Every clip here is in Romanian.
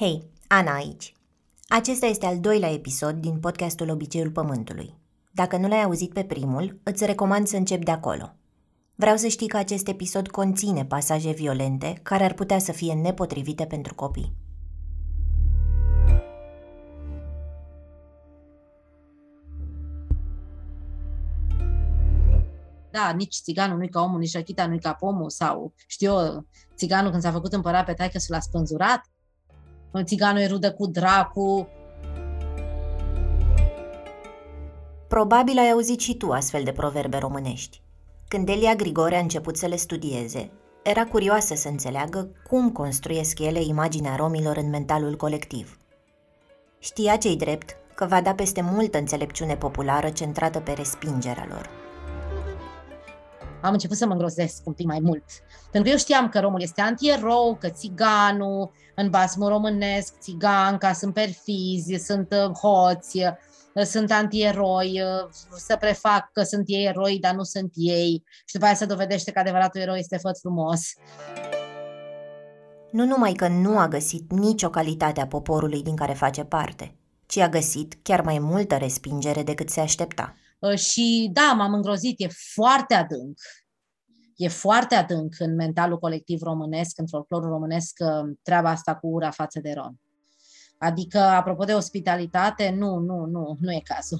Hei, Ana aici. Acesta este al doilea episod din podcastul Obiceiul Pământului. Dacă nu l-ai auzit pe primul, îți recomand să începi de acolo. Vreau să știi că acest episod conține pasaje violente care ar putea să fie nepotrivite pentru copii. Da, nici țiganul nu-i ca omul, nici rachita nu-i ca pomul sau, știu eu, țiganul când s-a făcut împărat pe taică să l-a spânzurat, țiganul e rudă cu dracu. Probabil ai auzit și tu astfel de proverbe românești. Când Elia Grigore a început să le studieze, era curioasă să înțeleagă cum construiesc ele imaginea romilor în mentalul colectiv. Știa cei drept că va da peste multă înțelepciune populară centrată pe respingerea lor am început să mă îngrozesc un pic mai mult. Pentru că eu știam că romul este antierou, că țiganul, în basmul românesc, țiganca, sunt perfizi, sunt uh, hoți, uh, sunt antieroi, uh, să prefac că sunt ei eroi, dar nu sunt ei. Și după aia se dovedește că adevăratul erou este făt frumos. Nu numai că nu a găsit nicio calitate a poporului din care face parte, ci a găsit chiar mai multă respingere decât se aștepta. Uh, și da, m-am îngrozit, e foarte adânc. E foarte adânc în mentalul colectiv românesc, în folclorul românesc, uh, treaba asta cu ura față de rom. Adică, apropo de ospitalitate, nu, nu, nu, nu e cazul.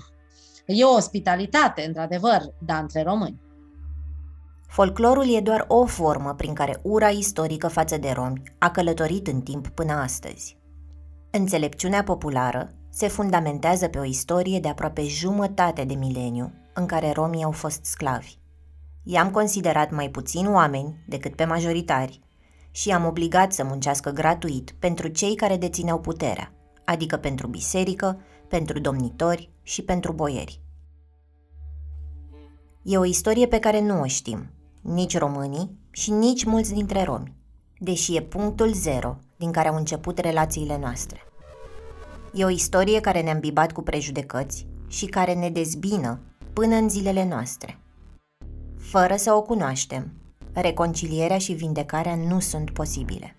E o ospitalitate, într-adevăr, dar între români. Folclorul e doar o formă prin care ura istorică față de romi a călătorit în timp până astăzi. Înțelepciunea populară se fundamentează pe o istorie de aproape jumătate de mileniu în care romii au fost sclavi. I-am considerat mai puțin oameni decât pe majoritari și i-am obligat să muncească gratuit pentru cei care dețineau puterea, adică pentru biserică, pentru domnitori și pentru boieri. E o istorie pe care nu o știm, nici românii și nici mulți dintre romi, deși e punctul zero din care au început relațiile noastre. E o istorie care ne-a îmbibat cu prejudecăți și care ne dezbină până în zilele noastre. Fără să o cunoaștem, reconcilierea și vindecarea nu sunt posibile.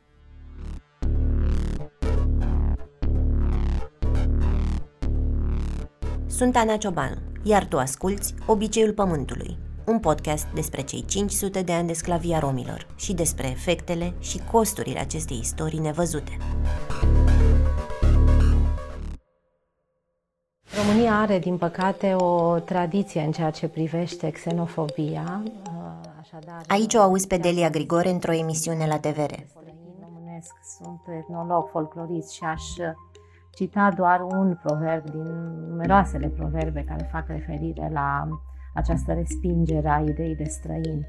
Sunt Ana Ciobanu, iar tu asculți Obiceiul Pământului, un podcast despre cei 500 de ani de sclavia romilor și despre efectele și costurile acestei istorii nevăzute. România are, din păcate, o tradiție în ceea ce privește xenofobia. Uh, așadar, Aici o auzi pe Delia Grigore într-o emisiune la TVR. Românesc, sunt etnolog, folclorist și aș cita doar un proverb din numeroasele proverbe care fac referire la această respingere a ideii de străin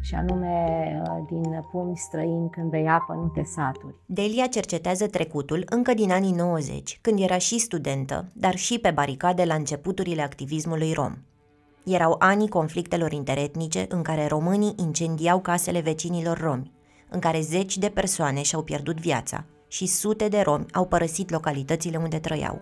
și anume uh, din pumi străini când bei apă nu te saturi. Delia cercetează trecutul încă din anii 90, când era și studentă, dar și pe baricade la începuturile activismului rom. Erau anii conflictelor interetnice în care românii incendiau casele vecinilor romi, în care zeci de persoane și-au pierdut viața și sute de romi au părăsit localitățile unde trăiau.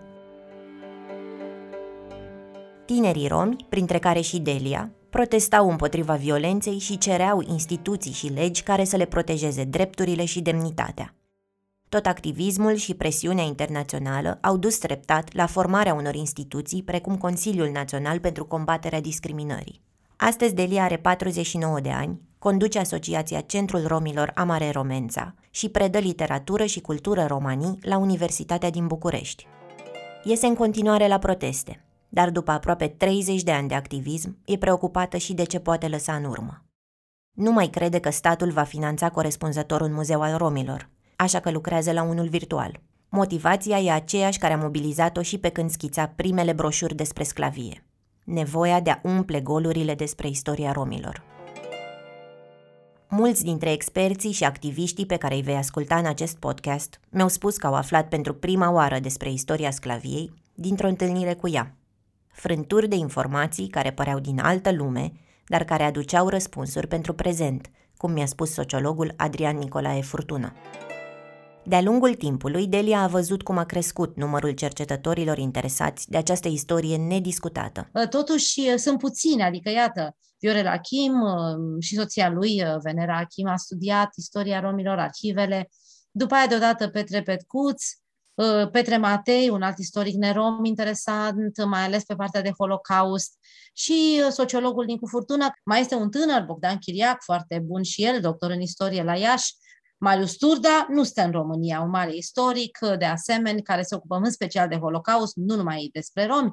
Tinerii romi, printre care și Delia, protestau împotriva violenței și cereau instituții și legi care să le protejeze drepturile și demnitatea. Tot activismul și presiunea internațională au dus treptat la formarea unor instituții precum Consiliul Național pentru Combaterea Discriminării. Astăzi Delia are 49 de ani, conduce Asociația Centrul Romilor Amare Romența și predă literatură și cultură romanii la Universitatea din București. Iese în continuare la proteste, dar după aproape 30 de ani de activism, e preocupată și de ce poate lăsa în urmă. Nu mai crede că statul va finanța corespunzător un muzeu al romilor, așa că lucrează la unul virtual. Motivația e aceeași care a mobilizat-o și pe când schița primele broșuri despre sclavie. Nevoia de a umple golurile despre istoria romilor. Mulți dintre experții și activiștii pe care îi vei asculta în acest podcast mi-au spus că au aflat pentru prima oară despre istoria sclaviei dintr-o întâlnire cu ea frânturi de informații care păreau din altă lume, dar care aduceau răspunsuri pentru prezent, cum mi-a spus sociologul Adrian Nicolae Furtună. De-a lungul timpului, Delia a văzut cum a crescut numărul cercetătorilor interesați de această istorie nediscutată. Ă, totuși, ă, sunt puțini, adică, iată, Viorel Achim ă, și soția lui, Venera Achim, a studiat istoria romilor, arhivele, După aia, deodată, Petre Petcuț, uh, Petre Matei, un alt istoric nerom interesant, mai ales pe partea de Holocaust, și uh, sociologul din Furtuna. Mai este un tânăr, Bogdan Chiriac, foarte bun și el, doctor în istorie la Iași, Marius Turda nu stă în România, un mare istoric, de asemenea, care se ocupă în special de Holocaust, nu numai despre romi,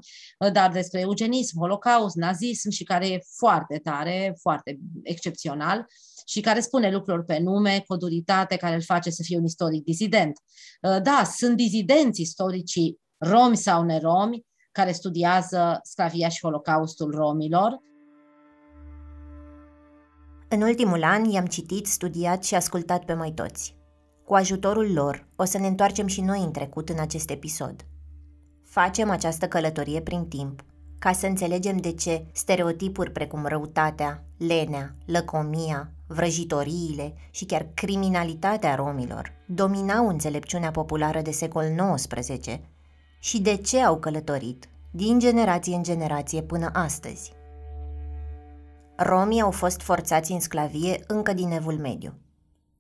dar despre eugenism, Holocaust, nazism și care e foarte tare, foarte excepțional și care spune lucruri pe nume, cu o duritate care îl face să fie un istoric dizident. Da, sunt dizidenți istoricii romi sau neromi care studiază sclavia și Holocaustul romilor, în ultimul an i-am citit, studiat și ascultat pe mai toți. Cu ajutorul lor, o să ne întoarcem și noi în trecut în acest episod. Facem această călătorie prin timp, ca să înțelegem de ce stereotipuri precum răutatea, lenea, lăcomia, vrăjitoriile și chiar criminalitatea romilor dominau înțelepciunea populară de secol XIX și de ce au călătorit din generație în generație până astăzi. Romii au fost forțați în sclavie încă din evul mediu.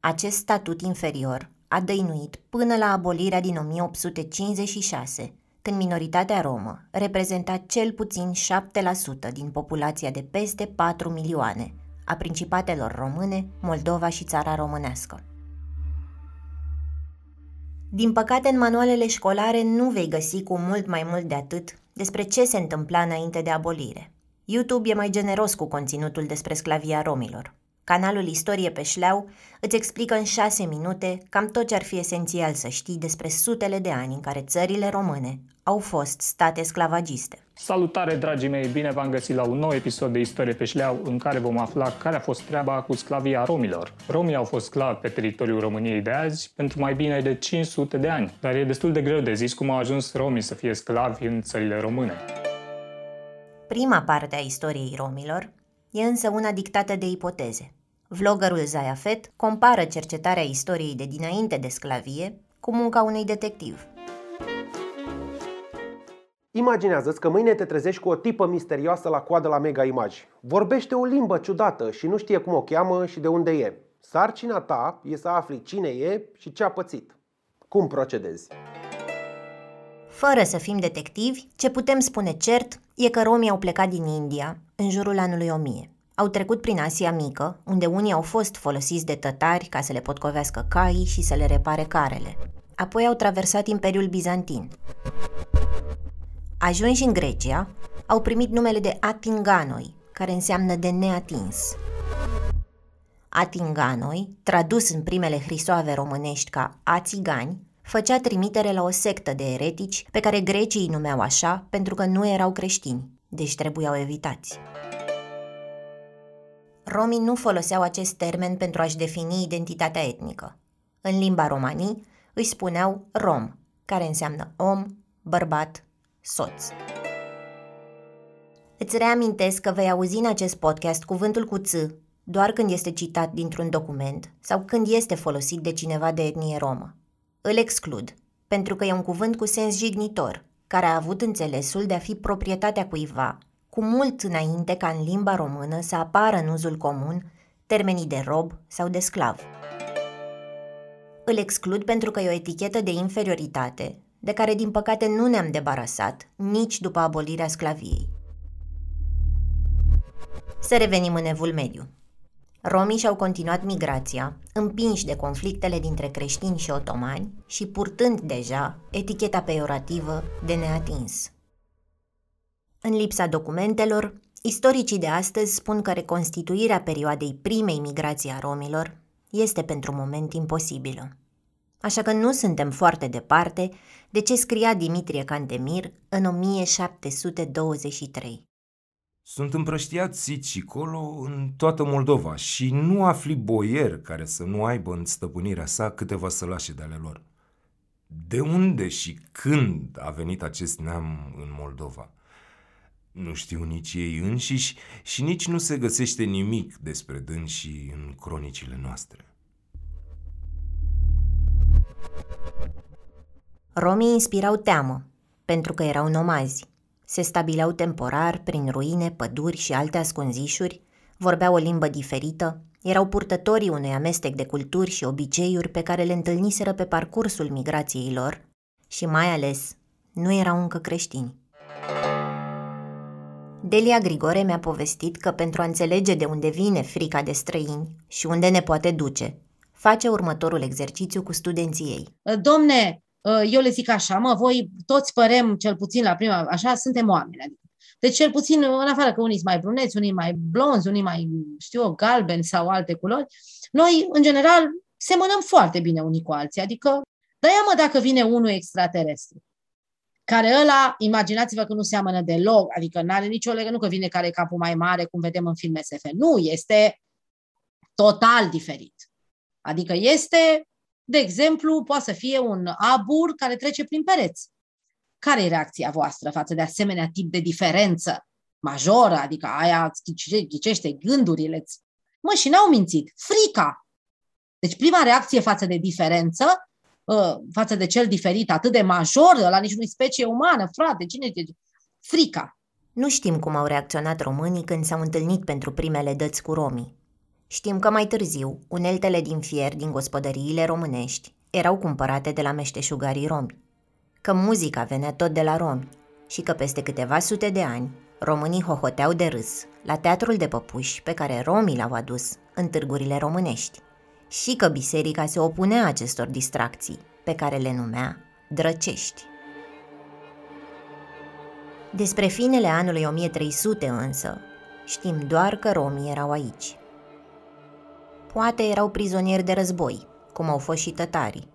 Acest statut inferior a dăinuit până la abolirea din 1856, când minoritatea romă reprezenta cel puțin 7% din populația de peste 4 milioane a principatelor române, Moldova și țara românească. Din păcate, în manualele școlare nu vei găsi cu mult mai mult de atât despre ce se întâmpla înainte de abolire – YouTube e mai generos cu conținutul despre sclavia romilor. Canalul Istorie pe șleau îți explică în șase minute cam tot ce ar fi esențial să știi despre sutele de ani în care țările române au fost state sclavagiste. Salutare, dragii mei! Bine v-am găsit la un nou episod de Istorie pe șleau în care vom afla care a fost treaba cu sclavia romilor. Romii au fost sclavi pe teritoriul României de azi pentru mai bine de 500 de ani, dar e destul de greu de zis cum au ajuns romii să fie sclavi în țările române. Prima parte a istoriei romilor e însă una dictată de ipoteze. Vloggerul Zayafet compară cercetarea istoriei de dinainte de sclavie cu munca unui detectiv. Imaginează-ți că mâine te trezești cu o tipă misterioasă la coadă la Mega Image. Vorbește o limbă ciudată și nu știe cum o cheamă și de unde e. Sarcina ta e să afli cine e și ce a pățit. Cum procedezi? Fără să fim detectivi, ce putem spune cert e că romii au plecat din India în jurul anului 1000. Au trecut prin Asia Mică, unde unii au fost folosiți de tătari ca să le potcovească caii și să le repare carele. Apoi au traversat Imperiul Bizantin. Ajunși în Grecia, au primit numele de Atinganoi, care înseamnă de neatins. Atinganoi, tradus în primele hrisoave românești ca ațigani, făcea trimitere la o sectă de eretici pe care grecii îi numeau așa pentru că nu erau creștini, deci trebuiau evitați. Romii nu foloseau acest termen pentru a-și defini identitatea etnică. În limba romanii îi spuneau rom, care înseamnă om, bărbat, soț. Îți reamintesc că vei auzi în acest podcast cuvântul cu ț doar când este citat dintr-un document sau când este folosit de cineva de etnie romă. Îl exclud, pentru că e un cuvânt cu sens jignitor, care a avut înțelesul de a fi proprietatea cuiva, cu mult înainte ca în limba română să apară în uzul comun termenii de rob sau de sclav. Îl exclud pentru că e o etichetă de inferioritate, de care din păcate nu ne-am debarasat nici după abolirea sclaviei. Să revenim în evul mediu. Romii și-au continuat migrația, împinși de conflictele dintre creștini și otomani și purtând deja eticheta peiorativă de neatins. În lipsa documentelor, istoricii de astăzi spun că reconstituirea perioadei primei migrații a romilor este pentru moment imposibilă. Așa că nu suntem foarte departe de ce scria Dimitrie Cantemir în 1723. Sunt împrăștiați aici și colo în toată Moldova și nu afli boier care să nu aibă în stăpânirea sa câteva sălașe de ale lor. De unde și când a venit acest neam în Moldova? Nu știu nici ei înșiși și nici nu se găsește nimic despre dânsii în cronicile noastre. Romii inspirau teamă, pentru că erau nomazi se stabileau temporar prin ruine, păduri și alte ascunzișuri, Vorbeau o limbă diferită, erau purtătorii unui amestec de culturi și obiceiuri pe care le întâlniseră pe parcursul migrației lor și mai ales nu erau încă creștini. Delia Grigore mi-a povestit că pentru a înțelege de unde vine frica de străini și unde ne poate duce, face următorul exercițiu cu studenții ei. Domne, eu le zic așa, mă, voi toți părem, cel puțin la prima, așa, suntem oameni. Adică. Deci cel puțin, în afară că unii sunt mai bruneți, unii mai blonzi, unii mai, știu eu, galbeni sau alte culori, noi, în general, semănăm foarte bine unii cu alții. Adică, dar ia mă dacă vine unul extraterestru care ăla, imaginați-vă că nu seamănă deloc, adică nu are nicio legătură, nu că vine care capul mai mare, cum vedem în filme SF. Nu, este total diferit. Adică este, de exemplu, poate să fie un abur care trece prin pereți. Care e reacția voastră față de asemenea tip de diferență majoră, adică aia ghicește gândurile? Mă, și n-au mințit. Frica. Deci prima reacție față de diferență uh, față de cel diferit, atât de major, la niciunui specie umană, frate, cine e? Frica. Nu știm cum au reacționat românii când s-au întâlnit pentru primele dăți cu romii. Știm că mai târziu, uneltele din fier din gospodăriile românești erau cumpărate de la meșteșugarii romi, că muzica venea tot de la romi și că peste câteva sute de ani românii hohoteau de râs la teatrul de păpuși pe care romii l-au adus în târgurile românești și că biserica se opunea acestor distracții, pe care le numea drăcești. Despre finele anului 1300 însă, știm doar că romii erau aici. Poate erau prizonieri de război, cum au fost și tătarii.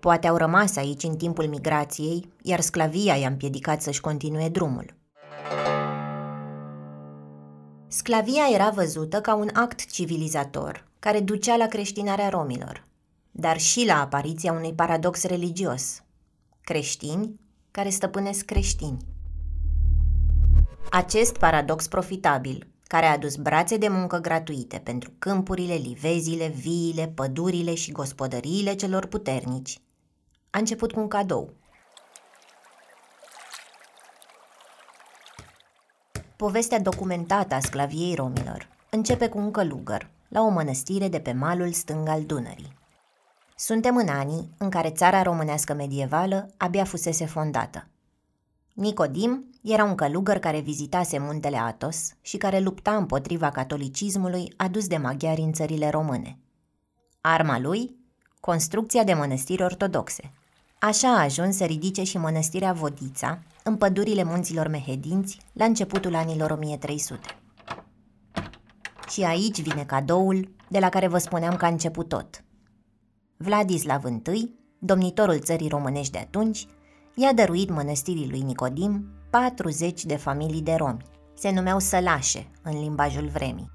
Poate au rămas aici în timpul migrației, iar sclavia i-a împiedicat să-și continue drumul. Sclavia era văzută ca un act civilizator, care ducea la creștinarea romilor, dar și la apariția unui paradox religios. Creștini care stăpânesc creștini. Acest paradox profitabil, care a adus brațe de muncă gratuite pentru câmpurile, livezile, viile, pădurile și gospodăriile celor puternici, a început cu un cadou. Povestea documentată a sclaviei romilor începe cu un călugăr, la o mănăstire de pe malul stâng al Dunării. Suntem în anii în care țara românească medievală abia fusese fondată. Nicodim era un călugăr care vizitase muntele Atos și care lupta împotriva catolicismului adus de maghiari în țările române. Arma lui? Construcția de mănăstiri ortodoxe. Așa a ajuns să ridice și mănăstirea Vodița, în pădurile munților Mehedinți, la începutul anilor 1300. Și aici vine cadoul de la care vă spuneam că a început tot. Vladislav I, domnitorul țării românești de atunci, i-a dăruit mănăstirii lui Nicodim 40 de familii de romi. Se numeau sălașe în limbajul vremii.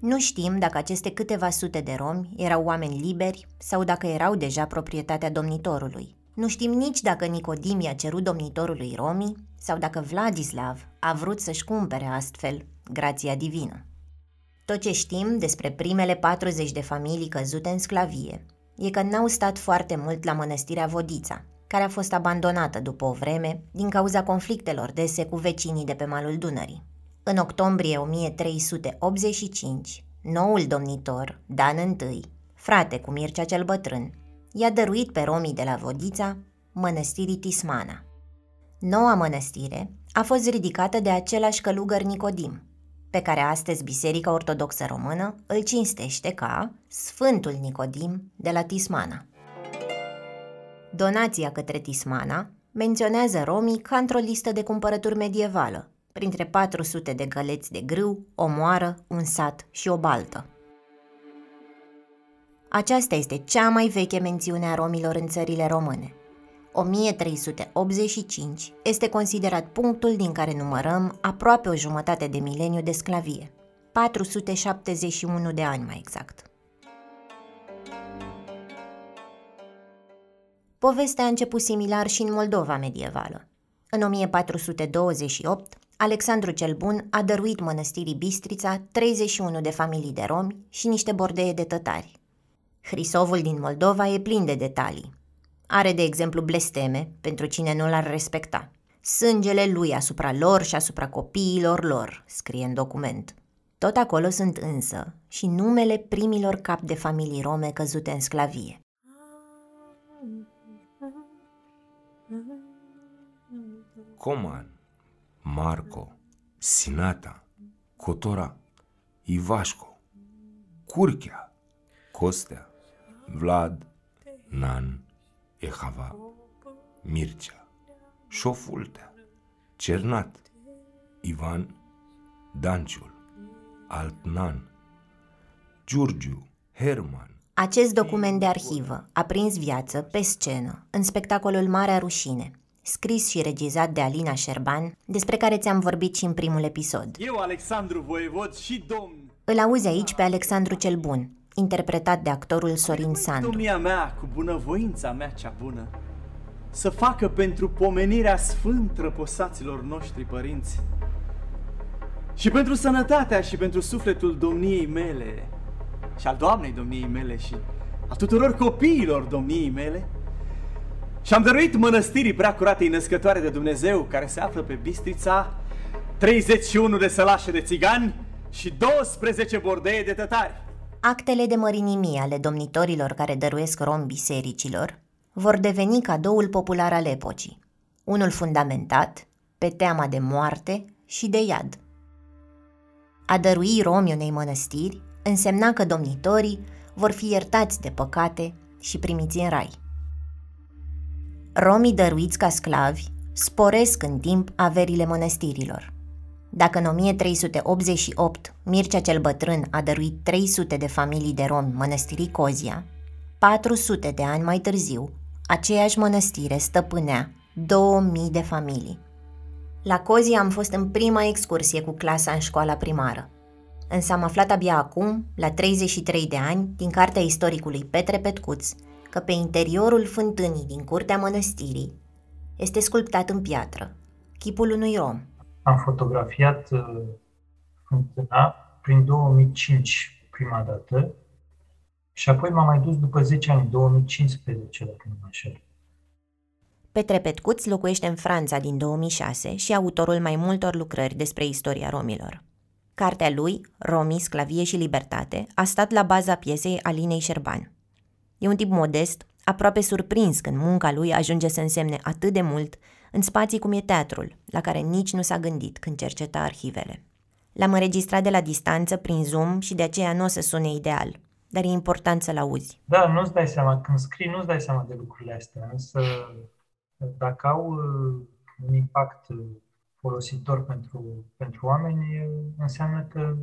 Nu știm dacă aceste câteva sute de romi erau oameni liberi sau dacă erau deja proprietatea domnitorului. Nu știm nici dacă Nicodim i-a cerut domnitorului romii sau dacă Vladislav a vrut să-și cumpere astfel grația divină. Tot ce știm despre primele 40 de familii căzute în sclavie e că n-au stat foarte mult la mănăstirea Vodița, care a fost abandonată după o vreme din cauza conflictelor dese cu vecinii de pe malul Dunării. În octombrie 1385, noul domnitor, Dan I, frate cu Mircea cel Bătrân, i-a dăruit pe romii de la Vodița mănăstirii Tismana. Noua mănăstire a fost ridicată de același călugăr Nicodim, pe care astăzi Biserica Ortodoxă Română îl cinstește ca Sfântul Nicodim de la Tismana. Donația către Tismana menționează romii ca într-o listă de cumpărături medievală, printre 400 de găleți de grâu, o moară, un sat și o baltă. Aceasta este cea mai veche mențiune a romilor în țările române. 1385 este considerat punctul din care numărăm aproape o jumătate de mileniu de sclavie. 471 de ani mai exact. Povestea a început similar și în Moldova medievală. În 1428, Alexandru cel Bun a dăruit mănăstirii Bistrița 31 de familii de romi și niște bordee de tătari. Hrisovul din Moldova e plin de detalii, are, de exemplu, blesteme pentru cine nu l-ar respecta. Sângele lui asupra lor și asupra copiilor lor, scrie în document. Tot acolo sunt însă și numele primilor cap de familii rome căzute în sclavie. Coman, Marco, Sinata, Cotora, Ivașco, Curchea, Costea, Vlad, Nan, Ehava, Mircea, Șofultea, Cernat, Ivan, Danciul, Altnan, Giurgiu, Herman. Acest document de arhivă a prins viață pe scenă în spectacolul Marea Rușine, scris și regizat de Alina Șerban, despre care ți-am vorbit și în primul episod. Eu, Alexandru Voievod și domn... Îl auzi aici pe Alexandru cel Bun, interpretat de actorul Sorin Sandu. Domnia mea, cu bunăvoința mea cea bună, să facă pentru pomenirea sfânt răposaților noștri părinți și pentru sănătatea și pentru sufletul domniei mele și al doamnei domniei mele și a tuturor copiilor domniei mele, și am dăruit mănăstirii prea curatei născătoare de Dumnezeu, care se află pe Bistrița, 31 de sălașe de țigani și 12 bordeie de tătari. Actele de mărinimie ale domnitorilor care dăruiesc rom bisericilor vor deveni cadoul popular al epocii, unul fundamentat pe teama de moarte și de iad. A dărui romi unei mănăstiri însemna că domnitorii vor fi iertați de păcate și primiți în rai. Romii dăruiți ca sclavi sporesc în timp averile mănăstirilor. Dacă în 1388 Mircea cel Bătrân a dăruit 300 de familii de romi mănăstirii Cozia, 400 de ani mai târziu, aceeași mănăstire stăpânea 2000 de familii. La Cozia am fost în prima excursie cu clasa în școala primară. Însă am aflat abia acum, la 33 de ani, din cartea istoricului Petre Petcuț, că pe interiorul fântânii din curtea mănăstirii este sculptat în piatră chipul unui om. Am fotografiat uh, fântâna prin 2005 prima dată și apoi m-am mai dus după 10 ani, 2015, dacă nu mă înșel. Petre Petcuț locuiește în Franța din 2006 și autorul mai multor lucrări despre istoria romilor. Cartea lui, Romii, Sclavie și Libertate, a stat la baza piesei Alinei Șerban. E un tip modest, aproape surprins când munca lui ajunge să însemne atât de mult în spații cum e teatrul, la care nici nu s-a gândit când cerceta arhivele. L-am înregistrat de la distanță, prin Zoom și de aceea nu o să sune ideal, dar e important să-l auzi. Da, nu-ți dai seama, când scrii nu-ți dai seama de lucrurile astea, însă dacă au uh, un impact uh, folositor pentru, pentru oameni, înseamnă că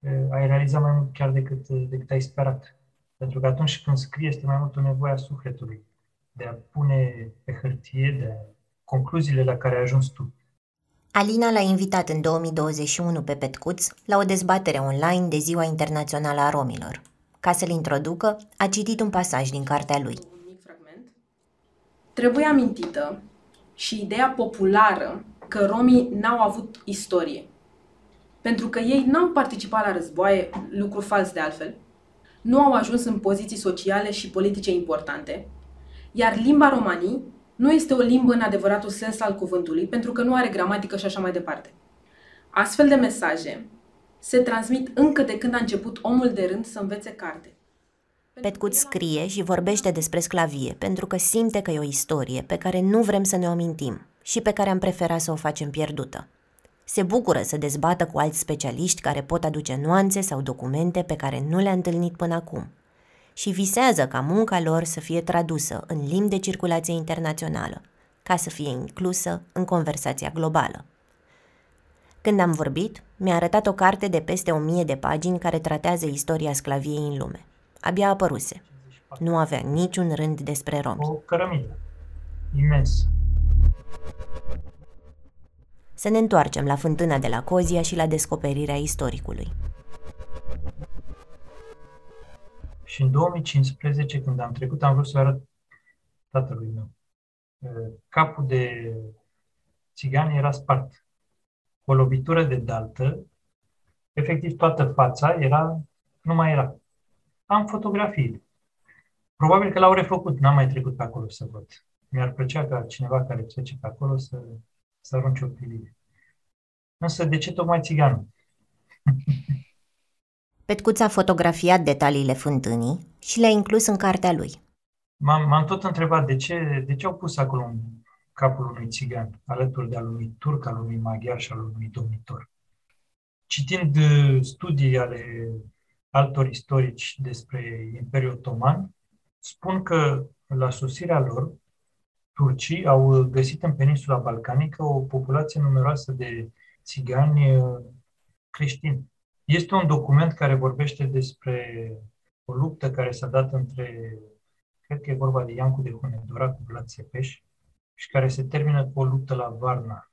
uh, ai realizat mai mult chiar decât, decât ai sperat. Pentru că atunci când scrie este mai mult o nevoie a sufletului, de a pune pe hârtie, de a, concluziile la care ai ajuns tu. Alina l-a invitat în 2021 pe Petcuț la o dezbatere online de Ziua Internațională a Romilor. Ca să-l introducă, a citit un pasaj din cartea lui. Trebuie amintită și ideea populară că romii n-au avut istorie. Pentru că ei n-au participat la războaie, lucru fals de altfel, nu au ajuns în poziții sociale și politice importante, iar limba romanii nu este o limbă în adevăratul sens al cuvântului, pentru că nu are gramatică și așa mai departe. Astfel de mesaje se transmit încă de când a început omul de rând să învețe carte. Petcut scrie și vorbește despre sclavie pentru că simte că e o istorie pe care nu vrem să ne o amintim și pe care am preferat să o facem pierdută. Se bucură să dezbată cu alți specialiști care pot aduce nuanțe sau documente pe care nu le-a întâlnit până acum și visează ca munca lor să fie tradusă în limbi de circulație internațională, ca să fie inclusă în conversația globală. Când am vorbit, mi-a arătat o carte de peste o mie de pagini care tratează istoria sclaviei în lume. Abia apăruse. Nu avea niciun rând despre romi. O cărămidă. Imens. Să ne întoarcem la fântâna de la Cozia și la descoperirea istoricului. Și în 2015, când am trecut, am vrut să arăt tatălui meu. Capul de țigan era spart. O lovitură de daltă, efectiv toată fața era, nu mai era. Am fotografii. Probabil că l-au refăcut, n-am mai trecut pe acolo să văd. Mi-ar plăcea ca cineva care trece pe acolo să să arunci o privire. Însă de ce tocmai țiganul? Petcuț a fotografiat detaliile fântânii și le-a inclus în cartea lui. M-am, m-am tot întrebat de ce, de ce au pus acolo un capul unui țigan, alături de al unui turc, al unui maghiar și al unui domnitor. Citind uh, studii ale altor istorici despre Imperiul Otoman, spun că la sosirea lor, turcii au găsit în peninsula balcanică o populație numeroasă de țigani uh, creștini. Este un document care vorbește despre o luptă care s-a dat între, cred că e vorba de Iancu de Hunedora cu Vlad Țepeș, și care se termină cu o luptă la Varna.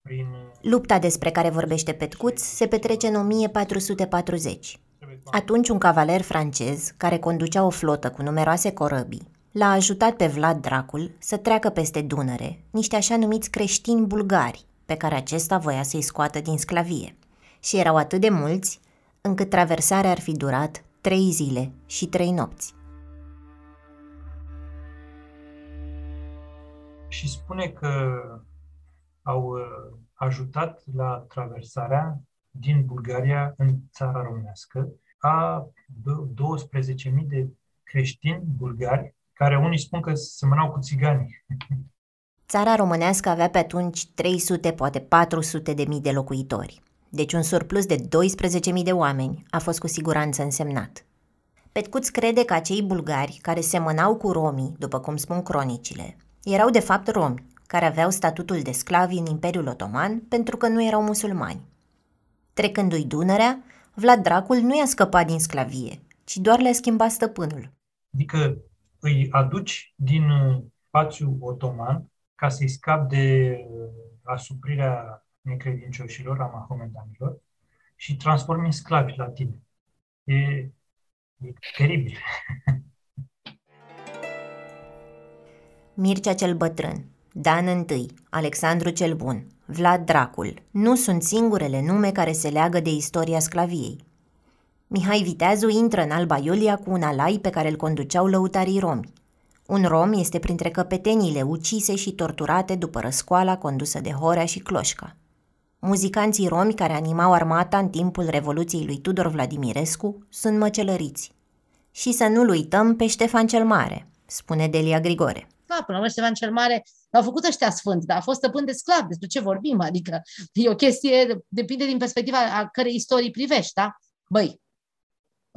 Prin... Lupta despre care vorbește Petcuț se petrece în 1440. Atunci un cavaler francez, care conducea o flotă cu numeroase corăbii, l-a ajutat pe Vlad Dracul să treacă peste Dunăre niște așa numiți creștini bulgari, pe care acesta voia să-i scoată din sclavie. Și erau atât de mulți, încât traversarea ar fi durat trei zile și trei nopți. Și spune că au uh, ajutat la traversarea din Bulgaria în țara românească a 12.000 de creștini bulgari, care unii spun că semănau cu țigani. Țara românească avea pe atunci 300, poate 400 de mii de locuitori. Deci un surplus de 12.000 de oameni a fost cu siguranță însemnat. Petcuț crede că acei bulgari care semănau cu romii, după cum spun cronicile, erau de fapt romi, care aveau statutul de sclavi în Imperiul Otoman pentru că nu erau musulmani. Trecându-i Dunărea, Vlad Dracul nu i-a scăpat din sclavie, ci doar le-a schimbat stăpânul. Adică îi aduci din spațiu otoman ca să-i scap de uh, asuprirea necredincioșilor, a mahomedanilor, și transformi în sclavi la tine. E, e teribil. Mircea cel Bătrân, Dan I, Alexandru cel Bun, Vlad Dracul nu sunt singurele nume care se leagă de istoria sclaviei. Mihai Viteazu intră în Alba Iulia cu un alai pe care îl conduceau lăutarii romi. Un rom este printre căpetenile ucise și torturate după răscoala condusă de Horea și Cloșca. Muzicanții romi care animau armata în timpul Revoluției lui Tudor Vladimirescu sunt măcelăriți. Și să nu-l uităm pe Ștefan cel Mare, spune Delia Grigore sclav. Da, până la urmă, Ștefan cel Mare l-au făcut ăștia sfânt, dar a fost stăpân de sclav. Despre ce vorbim? Adică e o chestie, depinde din perspectiva a cărei istorii privești, da? Băi,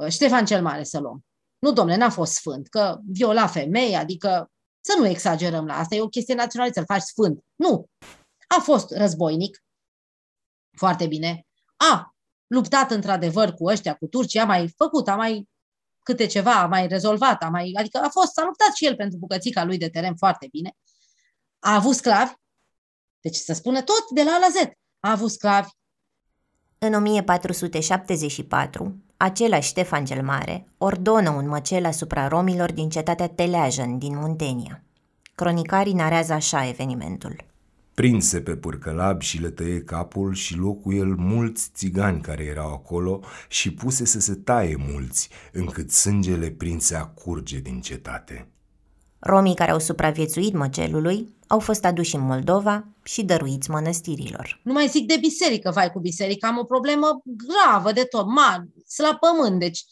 Ștefan cel Mare să luăm. Nu, domnule, n-a fost sfânt, că viola femei, adică să nu exagerăm la asta, e o chestie națională să-l faci sfânt. Nu. A fost războinic, foarte bine. A luptat într-adevăr cu ăștia, cu turcii, a mai făcut, a mai câte ceva a mai rezolvat, a mai, adică a fost, a luptat și el pentru bucățica lui de teren foarte bine. A avut sclavi, deci să spune tot de la A la Z. A avut sclavi. În 1474, același Ștefan cel Mare ordonă un măcel asupra romilor din cetatea Teleajan din Muntenia. Cronicarii narează așa evenimentul prinse pe pârcălab și le tăie capul și luă cu el mulți țigani care erau acolo și puse să se taie mulți, încât sângele prinse a curge din cetate. Romii care au supraviețuit măcelului au fost aduși în Moldova și dăruiți mănăstirilor. Nu mai zic de biserică, vai cu biserica, am o problemă gravă de tot, mare, la pământ. Deci,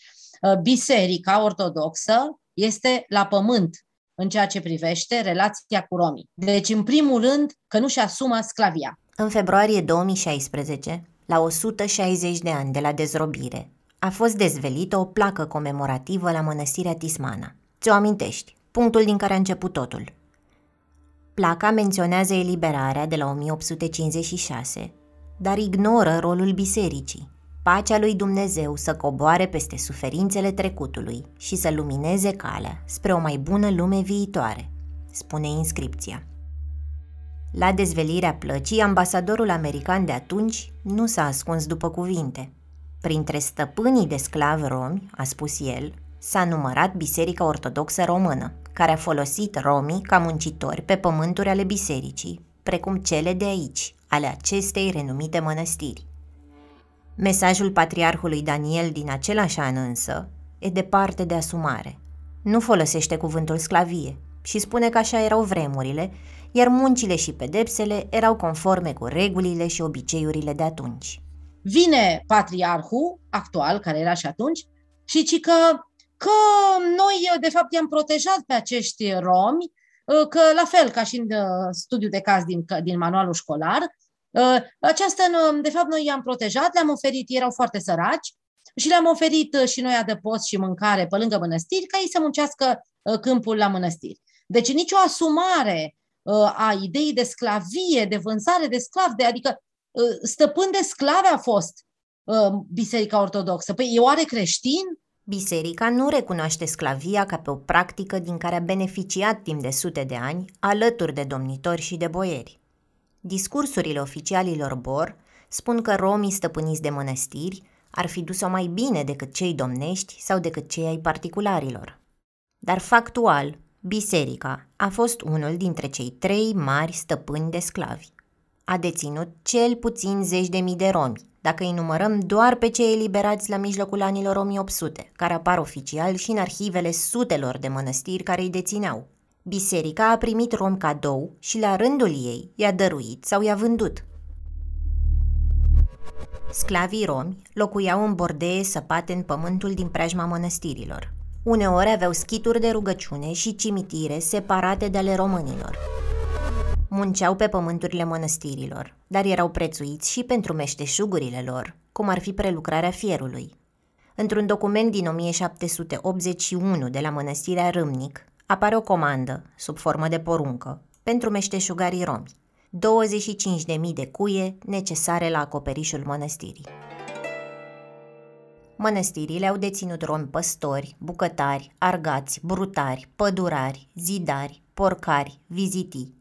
ă, biserica ortodoxă este la pământ în ceea ce privește relația cu romii. Deci, în primul rând, că nu-și asumă sclavia. În februarie 2016, la 160 de ani de la dezrobire, a fost dezvelită o placă comemorativă la mănăstirea Tismana. Ți-o amintești? Punctul din care a început totul. Placa menționează eliberarea de la 1856, dar ignoră rolul bisericii, Pacea lui Dumnezeu să coboare peste suferințele trecutului și să lumineze calea spre o mai bună lume viitoare, spune inscripția. La dezvelirea plăcii, ambasadorul american de atunci nu s-a ascuns după cuvinte. Printre stăpânii de sclavi romi, a spus el, s-a numărat Biserica Ortodoxă Română, care a folosit romii ca muncitori pe pământuri ale bisericii, precum cele de aici, ale acestei renumite mănăstiri. Mesajul patriarhului Daniel din același an însă e departe de asumare. Nu folosește cuvântul sclavie, și spune că așa erau vremurile, iar muncile și pedepsele erau conforme cu regulile și obiceiurile de atunci. Vine patriarhul actual, care era și atunci, și ci că, că noi, de fapt, i-am protejat pe acești romi, că la fel ca și în uh, studiul de caz din, din manualul școlar, uh, aceasta, de fapt, noi i-am protejat, le-am oferit, erau foarte săraci, și le-am oferit uh, și noi adăpost și mâncare pe lângă mănăstiri ca ei să muncească câmpul la mănăstiri. Deci nicio asumare a ideii de sclavie, de vânzare de sclavi, de, adică stăpân de sclave a fost Biserica Ortodoxă. Păi e oare creștin? Biserica nu recunoaște sclavia ca pe o practică din care a beneficiat timp de sute de ani, alături de domnitori și de boieri. Discursurile oficialilor Bor spun că romii stăpâniți de mănăstiri ar fi dus-o mai bine decât cei domnești sau decât cei ai particularilor. Dar factual, biserica a fost unul dintre cei trei mari stăpâni de sclavi. A deținut cel puțin zeci de mii de romi, dacă îi numărăm doar pe cei eliberați la mijlocul anilor 1800, care apar oficial și în arhivele sutelor de mănăstiri care îi dețineau. Biserica a primit rom cadou și la rândul ei i-a dăruit sau i-a vândut. Sclavii romi locuiau în bordee săpate în pământul din preajma mănăstirilor. Uneori aveau schituri de rugăciune și cimitire separate de ale românilor. Munceau pe pământurile mănăstirilor, dar erau prețuiți și pentru meșteșugurile lor, cum ar fi prelucrarea fierului. Într-un document din 1781 de la mănăstirea Râmnic, apare o comandă, sub formă de poruncă, pentru meșteșugarii romi. 25.000 de cuie necesare la acoperișul mănăstirii. Mănăstirile au deținut romi păstori, bucătari, argați, brutari, pădurari, zidari, porcari, vizitii.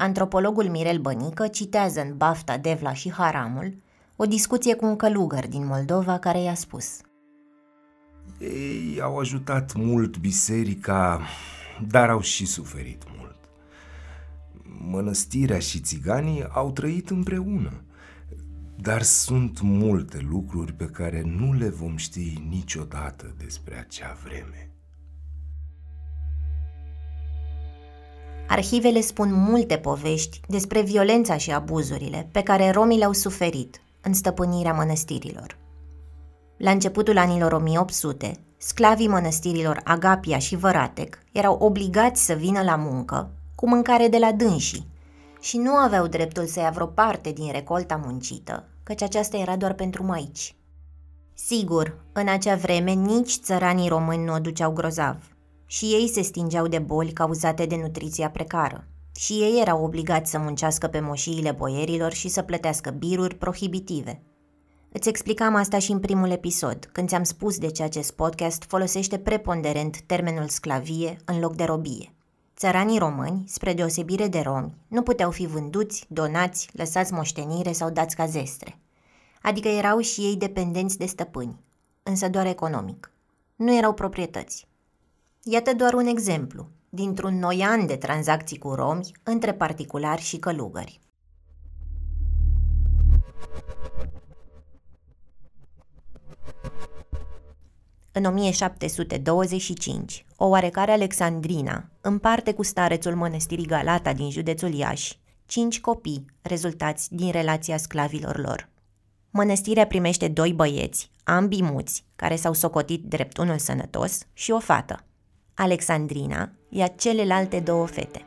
Antropologul Mirel Bănică citează în Bafta, Devla și Haramul o discuție cu un călugăr din Moldova care i-a spus Ei au ajutat mult biserica, dar au și suferit mult. Mănăstirea și țiganii au trăit împreună, dar sunt multe lucruri pe care nu le vom ști niciodată despre acea vreme. Arhivele spun multe povești despre violența și abuzurile pe care romii le-au suferit în stăpânirea mănăstirilor. La începutul anilor 1800, sclavii mănăstirilor Agapia și Văratec erau obligați să vină la muncă cu mâncare de la dânsii și nu aveau dreptul să ia vreo parte din recolta muncită, căci aceasta era doar pentru maici. Sigur, în acea vreme nici țăranii români nu o duceau grozav – și ei se stingeau de boli cauzate de nutriția precară. Și ei erau obligați să muncească pe moșiile boierilor și să plătească biruri prohibitive. Îți explicam asta și în primul episod, când ți-am spus de ce acest podcast folosește preponderent termenul sclavie în loc de robie. Țăranii români, spre deosebire de romi, nu puteau fi vânduți, donați, lăsați moștenire sau dați ca zestre. Adică erau și ei dependenți de stăpâni, însă doar economic. Nu erau proprietăți. Iată doar un exemplu dintr-un noian de tranzacții cu romi între particulari și călugări. În 1725, o oarecare Alexandrina împarte cu starețul mănăstirii Galata din județul Iași cinci copii rezultați din relația sclavilor lor. Mănăstirea primește doi băieți, ambii muți, care s-au socotit drept unul sănătos, și o fată – Alexandrina ia celelalte două fete.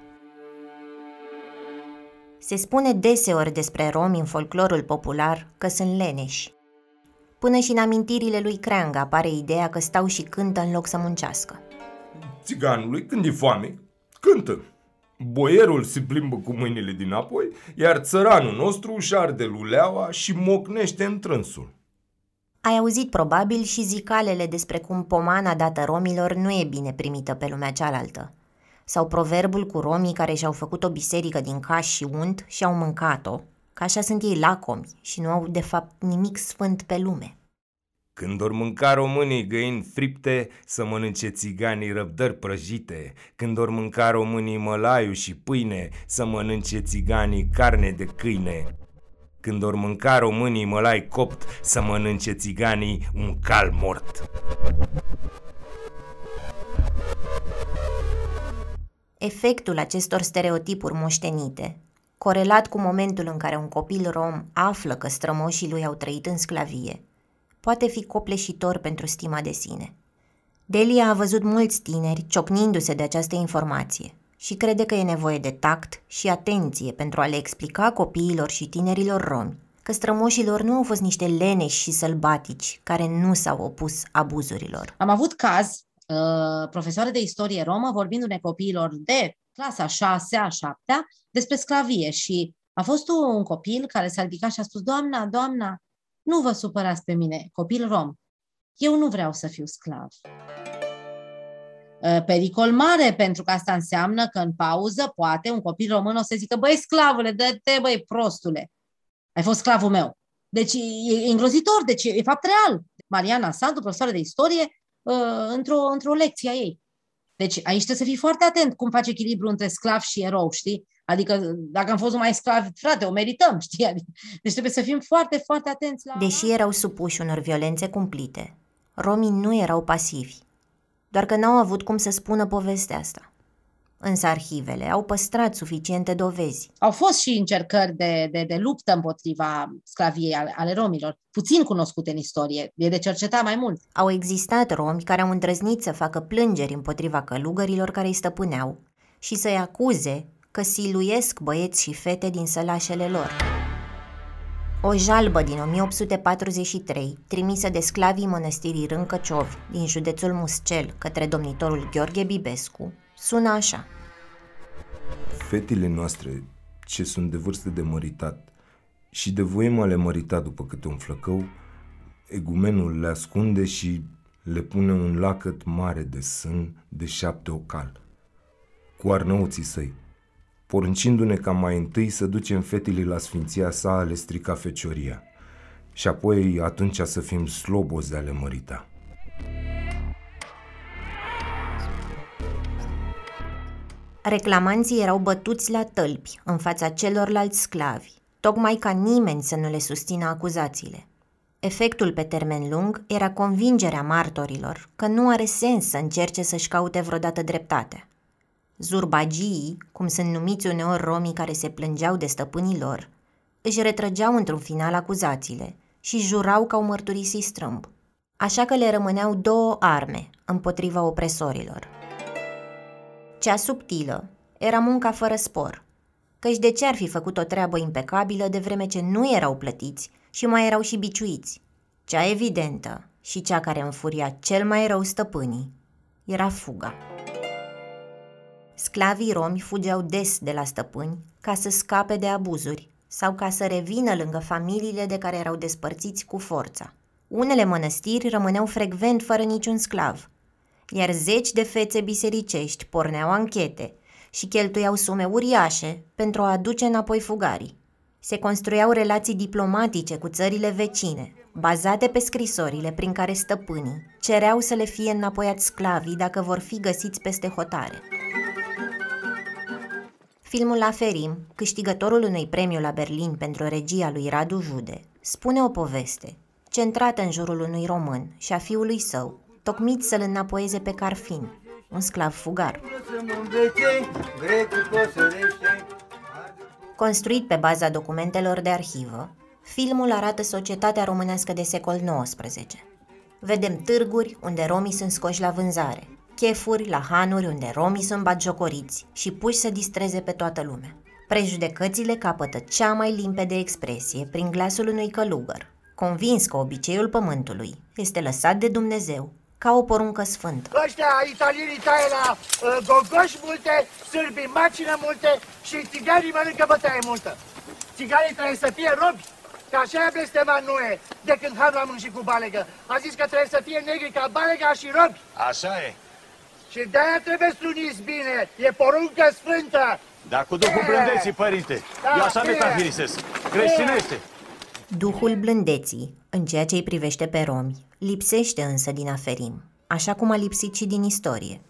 Se spune deseori despre romi în folclorul popular că sunt leneși. Până și în amintirile lui Creanga apare ideea că stau și cântă în loc să muncească. Țiganului, când e foame, cântă. Boierul se plimbă cu mâinile dinapoi, iar țăranul nostru își arde luleaua și mocnește în trânsul. Ai auzit probabil și zicalele despre cum pomana dată romilor nu e bine primită pe lumea cealaltă. Sau proverbul cu romii care și-au făcut o biserică din caș și unt și au mâncat-o, că așa sunt ei lacomi și nu au de fapt nimic sfânt pe lume. Când or mânca românii găini fripte, să mănânce țiganii răbdări prăjite. Când or mânca românii mălaiu și pâine, să mănânce țiganii carne de câine. Când or mânca românii mălai copt, să mănânce țiganii un cal mort. efectul acestor stereotipuri moștenite, corelat cu momentul în care un copil rom află că strămoșii lui au trăit în sclavie, poate fi copleșitor pentru stima de sine. Delia a văzut mulți tineri ciocnindu-se de această informație și crede că e nevoie de tact și atenție pentru a le explica copiilor și tinerilor romi că strămoșilor nu au fost niște leneși și sălbatici care nu s-au opus abuzurilor. Am avut caz, uh, profesoare de istorie romă, vorbindu-ne copiilor de clasa 6 a 7 despre sclavie și a fost un copil care s-a ridicat și a spus, Doamna, doamna, nu vă supărați pe mine, copil rom, eu nu vreau să fiu sclav. Uh, pericol mare, pentru că asta înseamnă că în pauză poate un copil român o să zică, băi, sclavule, dă-te, băi, prostule, ai fost sclavul meu. Deci e îngrozitor, deci e fapt real. Mariana Sandu, profesoară de istorie, uh, într-o, într-o lecție a ei. Deci aici trebuie să fii foarte atent cum faci echilibru între sclav și erou, știi? Adică dacă am fost mai sclavi, frate, o merităm, știi? Adică, deci trebuie să fim foarte, foarte atenți la... Deși erau supuși unor violențe cumplite, romii nu erau pasivi, doar că n-au avut cum să spună povestea asta însă arhivele au păstrat suficiente dovezi. Au fost și încercări de, de, de luptă împotriva sclaviei ale, ale romilor, puțin cunoscute în istorie, e de cercetat mai mult. Au existat romi care au îndrăznit să facă plângeri împotriva călugărilor care îi stăpâneau și să-i acuze că siluiesc băieți și fete din sălașele lor. O jalbă din 1843, trimisă de sclavii mănăstirii Râncăciovi din județul Muscel către domnitorul Gheorghe Bibescu, sună așa. Fetele noastre, ce sunt de vârstă de măritat și de voie le mărita după câte un flăcău, egumenul le ascunde și le pune un lacăt mare de sân de șapte ocal, cu arnăuții săi, poruncindu-ne ca mai întâi să ducem fetele la sfinția sa a le strica fecioria și apoi atunci să fim slobozi de a le mărita. Reclamanții erau bătuți la tălpi în fața celorlalți sclavi, tocmai ca nimeni să nu le susțină acuzațiile. Efectul pe termen lung era convingerea martorilor că nu are sens să încerce să-și caute vreodată dreptate. Zurbagii, cum sunt numiți uneori romii care se plângeau de stăpânii lor, își retrăgeau într-un final acuzațiile și jurau că au mărturisit strâmb. Așa că le rămâneau două arme împotriva opresorilor – cea subtilă era munca fără spor, căci de ce ar fi făcut o treabă impecabilă de vreme ce nu erau plătiți și mai erau și biciuiți? Cea evidentă și cea care înfuria cel mai rău stăpânii era fuga. Sclavii romi fugeau des de la stăpâni ca să scape de abuzuri sau ca să revină lângă familiile de care erau despărțiți cu forța. Unele mănăstiri rămâneau frecvent fără niciun sclav – iar zeci de fețe bisericești porneau anchete și cheltuiau sume uriașe pentru a aduce înapoi fugarii. Se construiau relații diplomatice cu țările vecine, bazate pe scrisorile prin care stăpânii cereau să le fie înapoiați sclavii dacă vor fi găsiți peste hotare. Filmul La Ferim, câștigătorul unui premiu la Berlin pentru regia lui Radu Jude, spune o poveste centrată în jurul unui român și a fiului său, tocmit să-l înapoieze pe Carfin, un sclav fugar. Construit pe baza documentelor de arhivă, filmul arată societatea românească de secol XIX. Vedem târguri unde romii sunt scoși la vânzare, chefuri la hanuri unde romii sunt batjocoriți și puși să distreze pe toată lumea. Prejudecățile capătă cea mai limpede expresie prin glasul unui călugăr, convins că obiceiul pământului este lăsat de Dumnezeu ca o poruncă sfântă. Ăștia italienii taie la uh, gogoși multe, sârbii macină multe și țigarii mănâncă bătaie multă. Țigarii trebuie să fie robi, că așa a blestemat Noe de când Ham la și cu balegă. A zis că trebuie să fie negri ca balega și robi. Așa e. Și de-aia trebuie struniți bine, e poruncă sfântă. Da, cu Duhul blândeții, părinte. Da, Eu așa metafirisesc. Creștinește. Duhul blândeții, în ceea ce îi privește pe romi, lipsește însă din aferim, așa cum a lipsit și din istorie.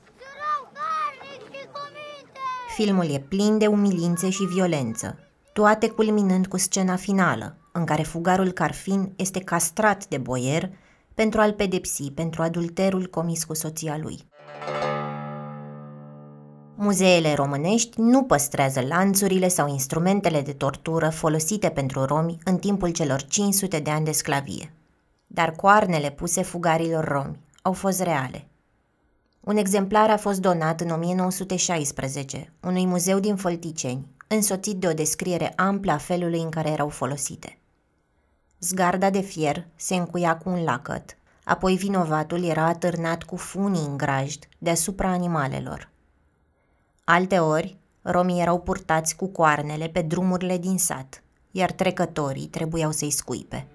Filmul e plin de umilințe și violență, toate culminând cu scena finală, în care fugarul Carfin este castrat de boier pentru a-l pedepsi pentru adulterul comis cu soția lui. Muzeele românești nu păstrează lanțurile sau instrumentele de tortură folosite pentru romi în timpul celor 500 de ani de sclavie. Dar coarnele puse fugarilor romi au fost reale. Un exemplar a fost donat în 1916 unui muzeu din Fălticeni, însoțit de o descriere amplă a felului în care erau folosite. Zgarda de fier se încuia cu un lacăt, apoi vinovatul era atârnat cu funii în grajd deasupra animalelor. Alte ori, romii erau purtați cu coarnele pe drumurile din sat, iar trecătorii trebuiau să-i scuipe.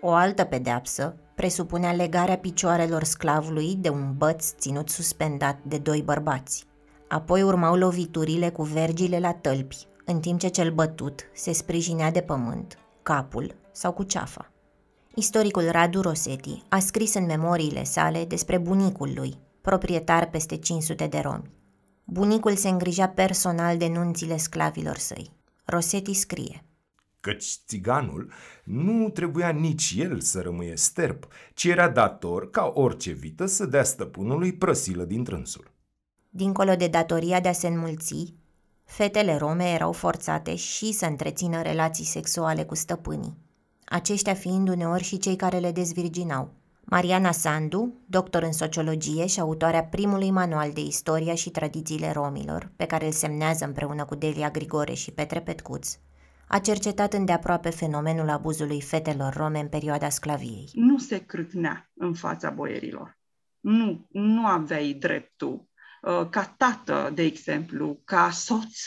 O altă pedeapsă presupunea legarea picioarelor sclavului de un băț ținut suspendat de doi bărbați. Apoi urmau loviturile cu vergile la tălpi, în timp ce cel bătut se sprijinea de pământ, capul sau cu ceafa. Istoricul Radu Rosetti a scris în memoriile sale despre bunicul lui, proprietar peste 500 de romi. Bunicul se îngrija personal de nunțile sclavilor săi. Rosetti scrie Căci țiganul nu trebuia nici el să rămâie sterp, ci era dator, ca orice vită, să dea stăpânului prăsilă din trânsul. Dincolo de datoria de a se înmulți, fetele rome erau forțate și să întrețină relații sexuale cu stăpânii, aceștia fiind uneori și cei care le dezvirginau – Mariana Sandu, doctor în sociologie și autoarea primului manual de istoria și tradițiile romilor, pe care îl semnează împreună cu Delia Grigore și Petre Petcuț, a cercetat îndeaproape fenomenul abuzului fetelor rome în perioada sclaviei. Nu se crâcnea în fața boierilor. Nu, nu aveai dreptul. Uh, ca tată, de exemplu, ca soț,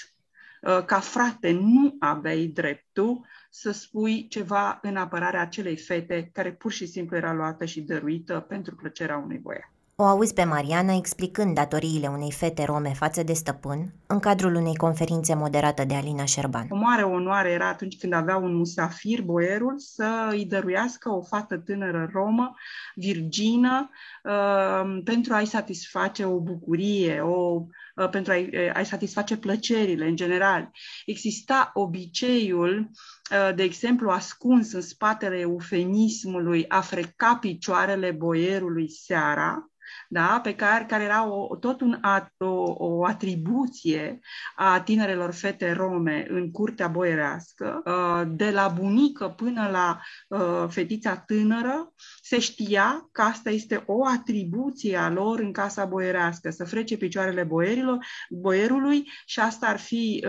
uh, ca frate, nu aveai dreptul să spui ceva în apărarea acelei fete care pur și simplu era luată și dăruită pentru plăcerea unui băiat. O auzi pe Mariana explicând datoriile unei fete rome față de stăpân în cadrul unei conferințe moderată de Alina Șerban. O mare onoare era atunci când avea un musafir, boierul, să îi dăruiască o fată tânără romă, virgină, uh, pentru a-i satisface o bucurie, o, uh, pentru a-i, a-i satisface plăcerile în general. Exista obiceiul Uh, de exemplu, ascuns în spatele eufemismului a freca picioarele boierului seara, da? pe care, care era o, tot un, o, o atribuție a tinerelor fete rome în curtea boierească, uh, de la bunică până la uh, fetița tânără, se știa că asta este o atribuție a lor în casa boierească, să frece picioarele boierilor, boierului și asta ar fi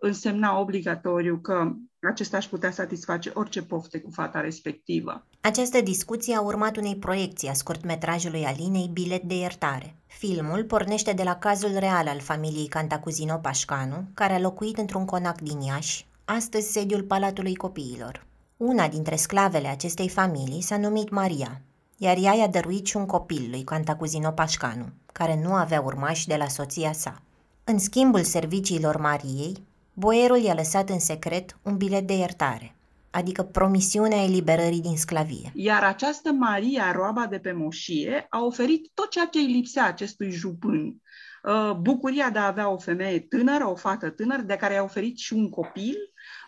însemna obligatoriu că acesta aș putea satisface orice pofte cu fata respectivă. Această discuție a urmat unei proiecții a scurtmetrajului Alinei Bilet de iertare. Filmul pornește de la cazul real al familiei Cantacuzino Pașcanu, care a locuit într-un conac din Iași, astăzi sediul Palatului Copiilor. Una dintre sclavele acestei familii s-a numit Maria, iar ea i-a dăruit și un copil lui Cantacuzino Pașcanu, care nu avea urmași de la soția sa. În schimbul serviciilor Mariei, boierul i-a lăsat în secret un bilet de iertare, adică promisiunea eliberării din sclavie. Iar această Maria, roaba de pe moșie, a oferit tot ceea ce îi lipsea acestui jupân. Uh, bucuria de a avea o femeie tânără, o fată tânără, de care i-a oferit și un copil,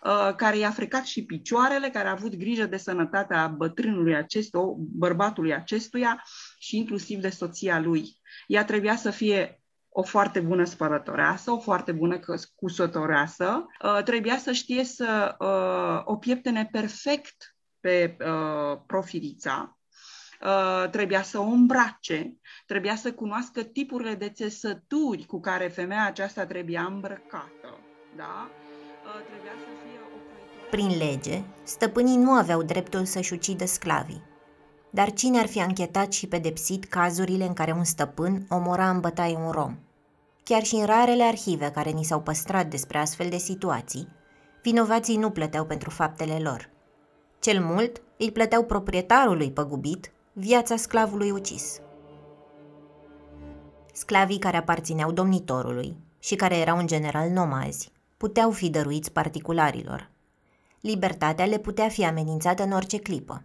uh, care i-a frecat și picioarele, care a avut grijă de sănătatea bătrânului acestuia, bărbatului acestuia și inclusiv de soția lui. Ea trebuia să fie o foarte bună spălătoreasă, o foarte bună cusătoreasă, uh, trebuia să știe să uh, o pieptene perfect pe uh, profilița, uh, trebuia să o îmbrace, trebuia să cunoască tipurile de țesături cu care femeia aceasta trebuia îmbrăcată. Da? Uh, trebuia să fie o Prin lege, stăpânii nu aveau dreptul să-și ucidă sclavii. Dar cine ar fi anchetat și pedepsit cazurile în care un stăpân omora în bătaie un rom? Chiar și în rarele arhive care ni s-au păstrat despre astfel de situații, vinovații nu plăteau pentru faptele lor. Cel mult îi plăteau proprietarului păgubit viața sclavului ucis. Sclavii care aparțineau domnitorului și care erau în general nomazi puteau fi dăruiți particularilor. Libertatea le putea fi amenințată în orice clipă,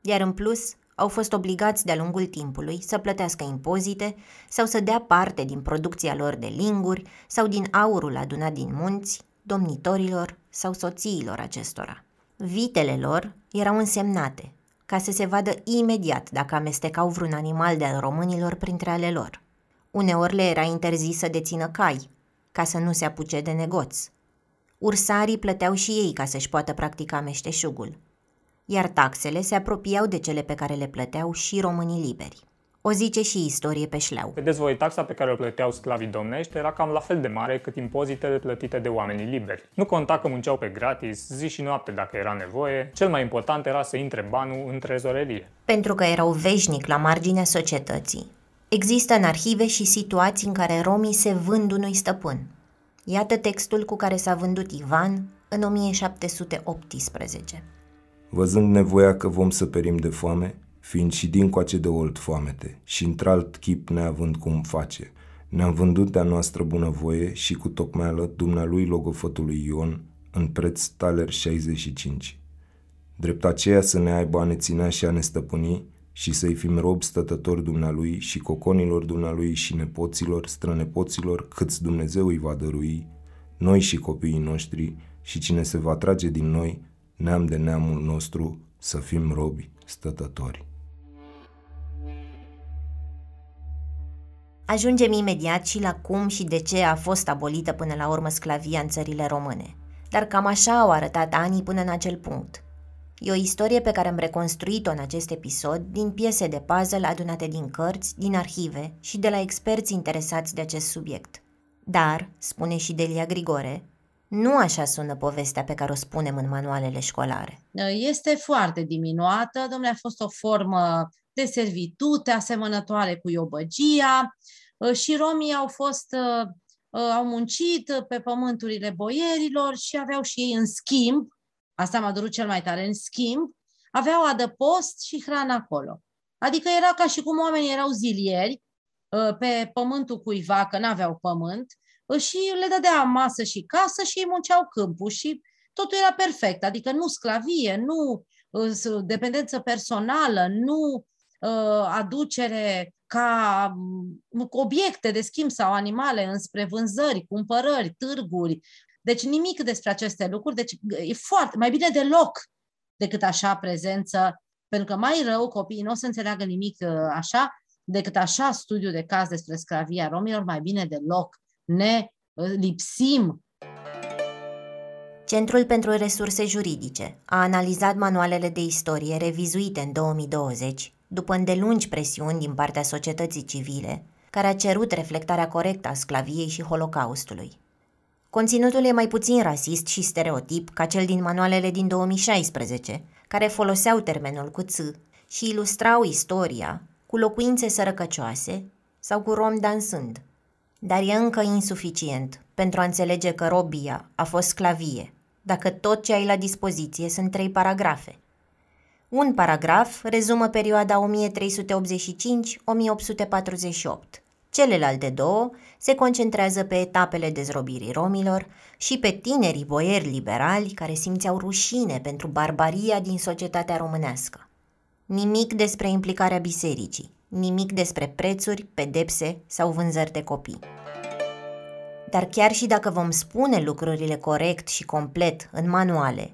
iar în plus au fost obligați de-a lungul timpului să plătească impozite sau să dea parte din producția lor de linguri sau din aurul adunat din munți, domnitorilor sau soțiilor acestora. Vitele lor erau însemnate, ca să se vadă imediat dacă amestecau vreun animal de al românilor printre ale lor. Uneori le era interzis să dețină cai, ca să nu se apuce de negoț. Ursarii plăteau și ei ca să-și poată practica meșteșugul, iar taxele se apropiau de cele pe care le plăteau și românii liberi. O zice și istorie pe șleau. Vedeți voi, taxa pe care o plăteau sclavii domnești era cam la fel de mare cât impozitele plătite de oamenii liberi. Nu conta că munceau pe gratis, zi și noapte dacă era nevoie, cel mai important era să intre banul în trezorerie. Pentru că erau veșnic la marginea societății. Există în arhive și situații în care romii se vând unui stăpân. Iată textul cu care s-a vândut Ivan în 1718. Văzând nevoia că vom să perim de foame, fiind și din coace de olt foamete și într-alt chip neavând cum face, ne-am vândut de-a noastră bunăvoie și cu tocmeală dumnealui logofătului Ion în preț taler 65. Drept aceea să ne aibă a ne ținea și a ne stăpâni și să-i fim rob stătători dumnealui și coconilor dumnealui și nepoților, strănepoților, câți Dumnezeu îi va dărui, noi și copiii noștri și cine se va trage din noi, neam de neamul nostru, să fim robi stătători. Ajungem imediat și la cum și de ce a fost abolită până la urmă sclavia în țările române. Dar cam așa au arătat anii până în acel punct. E o istorie pe care am reconstruit-o în acest episod din piese de puzzle adunate din cărți, din arhive și de la experți interesați de acest subiect. Dar, spune și Delia Grigore, nu așa sună povestea pe care o spunem în manualele școlare. Este foarte diminuată, domnule, a fost o formă de servitute asemănătoare cu iobăgia și romii au fost au muncit pe pământurile boierilor și aveau și ei în schimb, asta m-a durut cel mai tare, în schimb, aveau adăpost și hrană acolo. Adică era ca și cum oamenii erau zilieri pe pământul cuiva, că n-aveau pământ, și le dădea masă și casă și ei munceau câmpul și totul era perfect, adică nu sclavie, nu uh, dependență personală, nu uh, aducere ca mm, obiecte de schimb sau animale înspre vânzări, cumpărări, târguri. Deci nimic despre aceste lucruri, deci e foarte, mai bine deloc decât așa prezență, pentru că mai rău copiii nu o să înțeleagă nimic uh, așa, decât așa studiu de caz despre sclavia romilor, mai bine deloc ne uh, lipsim. Centrul pentru Resurse Juridice a analizat manualele de istorie revizuite în 2020, după îndelungi presiuni din partea societății civile, care a cerut reflectarea corectă a sclaviei și holocaustului. Conținutul e mai puțin rasist și stereotip ca cel din manualele din 2016, care foloseau termenul cu ț și ilustrau istoria cu locuințe sărăcăcioase sau cu rom dansând – dar e încă insuficient pentru a înțelege că robia a fost sclavie, dacă tot ce ai la dispoziție sunt trei paragrafe. Un paragraf rezumă perioada 1385-1848. Celelalte două se concentrează pe etapele dezrobirii romilor și pe tinerii boieri liberali care simțeau rușine pentru barbaria din societatea românească. Nimic despre implicarea bisericii, nimic despre prețuri, pedepse sau vânzări de copii. Dar chiar și dacă vom spune lucrurile corect și complet în manuale,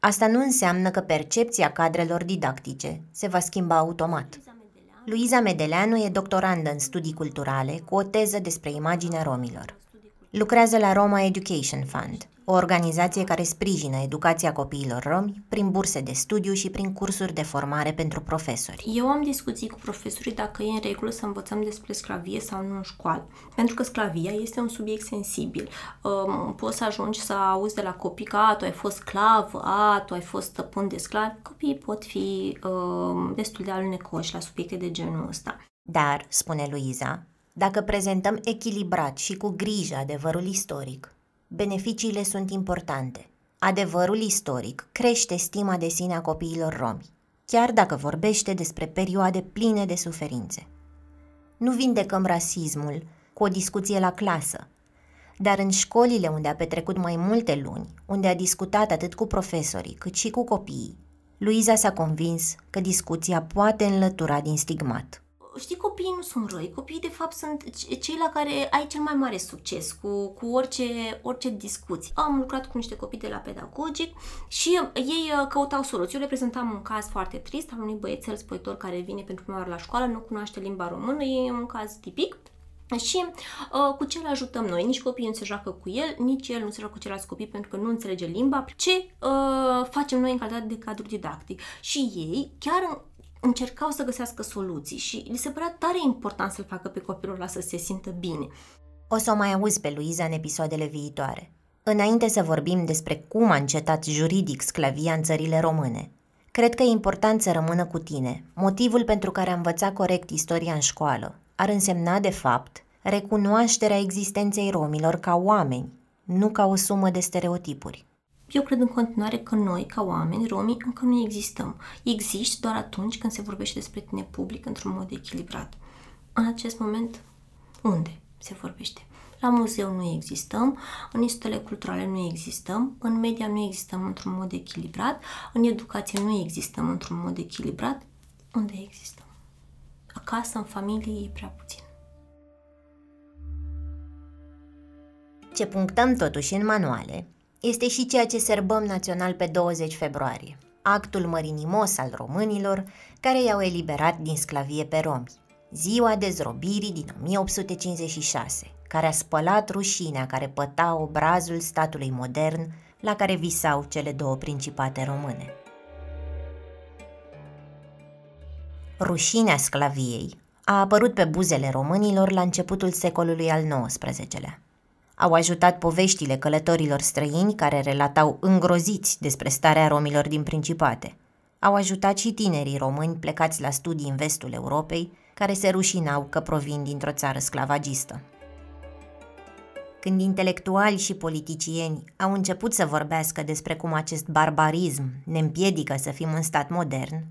asta nu înseamnă că percepția cadrelor didactice se va schimba automat. Luiza Medeleanu e doctorandă în studii culturale cu o teză despre imaginea romilor. Lucrează la Roma Education Fund, o organizație care sprijină educația copiilor romi prin burse de studiu și prin cursuri de formare pentru profesori. Eu am discuții cu profesorii dacă e în regulă să învățăm despre sclavie sau nu în școală, pentru că sclavia este un subiect sensibil. Um, poți să ajungi să auzi de la copii că a, tu ai fost sclav, a, tu ai fost stăpân de sclav. Copiii pot fi um, destul de alunecoși la subiecte de genul ăsta. Dar, spune Luiza, dacă prezentăm echilibrat și cu grijă adevărul istoric, beneficiile sunt importante. Adevărul istoric crește stima de sine a copiilor romi, chiar dacă vorbește despre perioade pline de suferințe. Nu vindecăm rasismul cu o discuție la clasă, dar în școlile unde a petrecut mai multe luni, unde a discutat atât cu profesorii cât și cu copiii, Luiza s-a convins că discuția poate înlătura din stigmat știi, copiii nu sunt răi, copiii de fapt sunt cei la care ai cel mai mare succes cu, cu orice, orice discuții. Am lucrat cu niște copii de la pedagogic și ei uh, căutau soluții. Eu le prezentam un caz foarte trist al unui băiețel spăitor care vine pentru prima oară la școală, nu cunoaște limba română, e un caz tipic și uh, cu ce îl ajutăm noi? Nici copiii nu se joacă cu el, nici el nu se joacă cu ceilalți copii pentru că nu înțelege limba. Ce uh, facem noi în calitate de cadru didactic? Și ei chiar încercau să găsească soluții și li se părea tare important să-l facă pe copilul ăla să se simtă bine. O să o mai auzi pe Luiza în episoadele viitoare. Înainte să vorbim despre cum a încetat juridic sclavia în țările române, cred că e important să rămână cu tine motivul pentru care a învățat corect istoria în școală, ar însemna, de fapt, recunoașterea existenței romilor ca oameni, nu ca o sumă de stereotipuri. Eu cred în continuare că noi, ca oameni, romii, încă nu existăm. Existi doar atunci când se vorbește despre tine public într-un mod echilibrat. În acest moment, unde se vorbește? La muzeu nu existăm, în instituțiile culturale nu existăm, în media nu existăm într-un mod echilibrat, în educație nu existăm într-un mod echilibrat. Unde existăm? Acasă, în familie, e prea puțin. Ce punctăm totuși în manuale este și ceea ce serbăm național pe 20 februarie, actul mărinimos al românilor care i-au eliberat din sclavie pe romi, ziua dezrobirii din 1856, care a spălat rușinea care păta obrazul statului modern la care visau cele două principate române. Rușinea sclaviei a apărut pe buzele românilor la începutul secolului al XIX-lea. Au ajutat poveștile călătorilor străini care relatau îngroziți despre starea romilor din Principate. Au ajutat și tinerii români plecați la studii în vestul Europei, care se rușinau că provin dintr-o țară sclavagistă. Când intelectuali și politicieni au început să vorbească despre cum acest barbarism ne împiedică să fim un stat modern,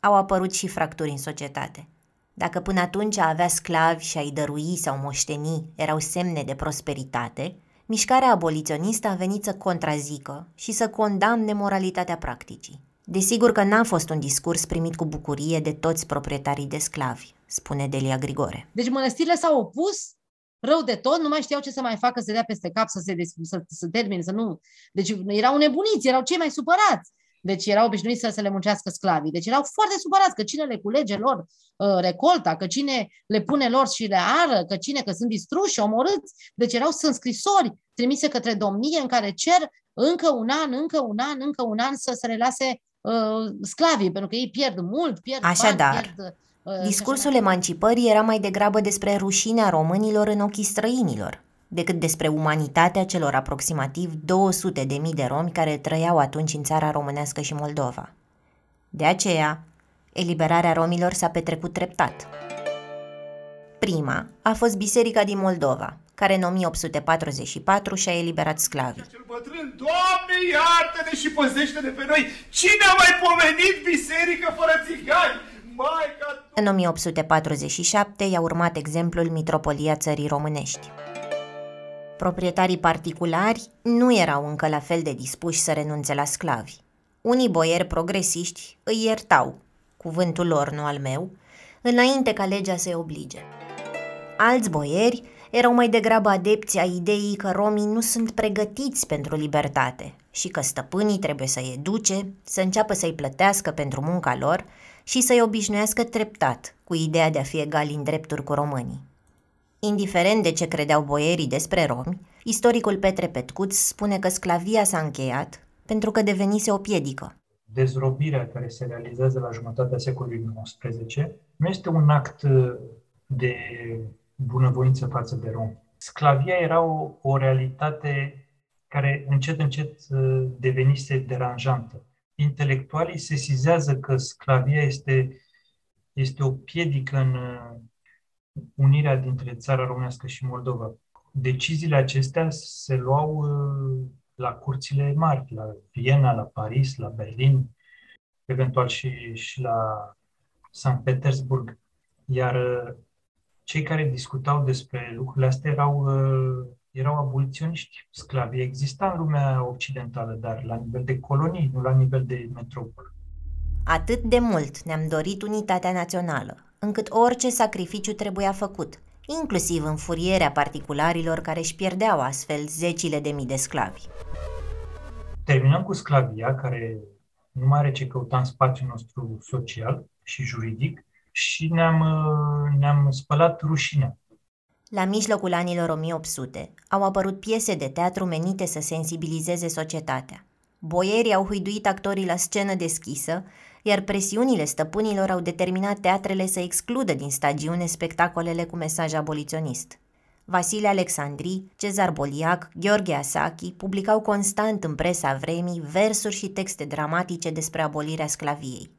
au apărut și fracturi în societate. Dacă până atunci a avea sclavi și a-i dărui sau moșteni erau semne de prosperitate, mișcarea aboliționistă a venit să contrazică și să condamne moralitatea practicii. Desigur că n-a fost un discurs primit cu bucurie de toți proprietarii de sclavi, spune Delia Grigore. Deci mănăstirile s-au opus rău de tot, nu mai știau ce să mai facă, să dea peste cap, să se des- să, să termine, să nu... Deci erau nebuniți, erau cei mai supărați. Deci erau obișnuiți să se le muncească sclavii. Deci erau foarte supărați că cine le culege lor uh, recolta, că cine le pune lor și le ară, că cine că sunt distruși, omorâți. Deci erau sunt scrisori trimise către domnie în care cer încă un an, încă un an, încă un an să se le lase uh, sclavii, pentru că ei pierd mult, pierd Așadar, bani, pierd... Uh, Discursul emancipării era mai degrabă despre rușinea românilor în ochii străinilor, decât despre umanitatea celor aproximativ 200 de mii de romi care trăiau atunci în țara românească și Moldova. De aceea, eliberarea romilor s-a petrecut treptat. Prima a fost Biserica din Moldova, care în 1844 și-a eliberat sclavii. Cel bătrân, Doamne, iartă-ne și păzește-ne pe noi! Cine a mai pomenit biserică fără țigani? Maica... În 1847 i-a urmat exemplul Mitropolia Țării Românești. Proprietarii particulari nu erau încă la fel de dispuși să renunțe la sclavi. Unii boieri progresiști îi iertau, cuvântul lor, nu al meu, înainte ca legea să-i oblige. Alți boieri erau mai degrabă adepți a ideii că romii nu sunt pregătiți pentru libertate și că stăpânii trebuie să-i educe, să înceapă să-i plătească pentru munca lor și să-i obișnuiască treptat cu ideea de a fi egali în drepturi cu românii. Indiferent de ce credeau boierii despre romi, istoricul Petre Petcuț spune că sclavia s-a încheiat pentru că devenise o piedică. Dezrobirea care se realizează la jumătatea secolului XIX nu este un act de bunăvoință față de rom. Sclavia era o, o realitate care încet, încet devenise deranjantă. Intelectualii se sizează că sclavia este, este o piedică în unirea dintre țara românească și Moldova. Deciziile acestea se luau uh, la curțile mari, la Viena, la Paris, la Berlin, eventual și, și la Sankt Petersburg. Iar uh, cei care discutau despre lucrurile astea erau, uh, erau aboliționiști. Sclavii exista în lumea occidentală, dar la nivel de colonii, nu la nivel de metropol. Atât de mult ne-am dorit unitatea națională, încât orice sacrificiu trebuia făcut, inclusiv în furierea particularilor care își pierdeau astfel zecile de mii de sclavi. Terminăm cu sclavia, care nu mai are ce căuta în spațiul nostru social și juridic și ne-am, ne-am spălat rușinea. La mijlocul anilor 1800 au apărut piese de teatru menite să sensibilizeze societatea. Boierii au huiduit actorii la scenă deschisă, iar presiunile stăpânilor au determinat teatrele să excludă din stagiune spectacolele cu mesaj aboliționist. Vasile Alexandri, Cezar Boliac, Gheorghe Asachi publicau constant în presa vremii versuri și texte dramatice despre abolirea sclaviei.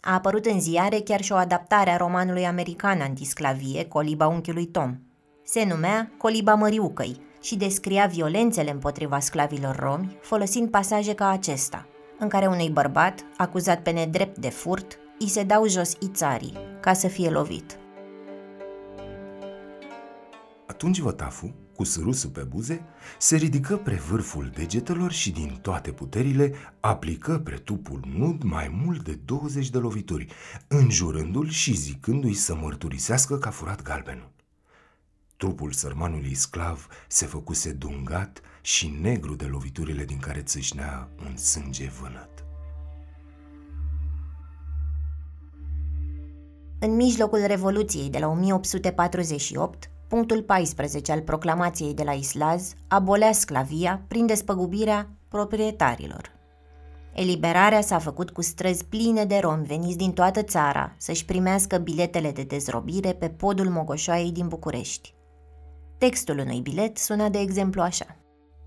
A apărut în ziare chiar și o adaptare a romanului american antisclavie, Coliba unchiului Tom. Se numea Coliba Măriucăi și descria violențele împotriva sclavilor romi, folosind pasaje ca acesta, în care unui bărbat, acuzat pe nedrept de furt, îi se dau jos ițarii, ca să fie lovit. Atunci Vătafu, cu sârusul pe buze, se ridică pre vârful degetelor și din toate puterile aplică pre tupul nud mai mult de 20 de lovituri, înjurându-l și zicându-i să mărturisească că a furat galbenul. Trupul sărmanului sclav se făcuse dungat și negru de loviturile din care țâșnea un sânge vânăt. În mijlocul Revoluției de la 1848, punctul 14 al proclamației de la Islaz abolea sclavia prin despăgubirea proprietarilor. Eliberarea s-a făcut cu străzi pline de romi veniți din toată țara să-și primească biletele de dezrobire pe podul Mogoșoaiei din București. Textul unui bilet suna de exemplu așa.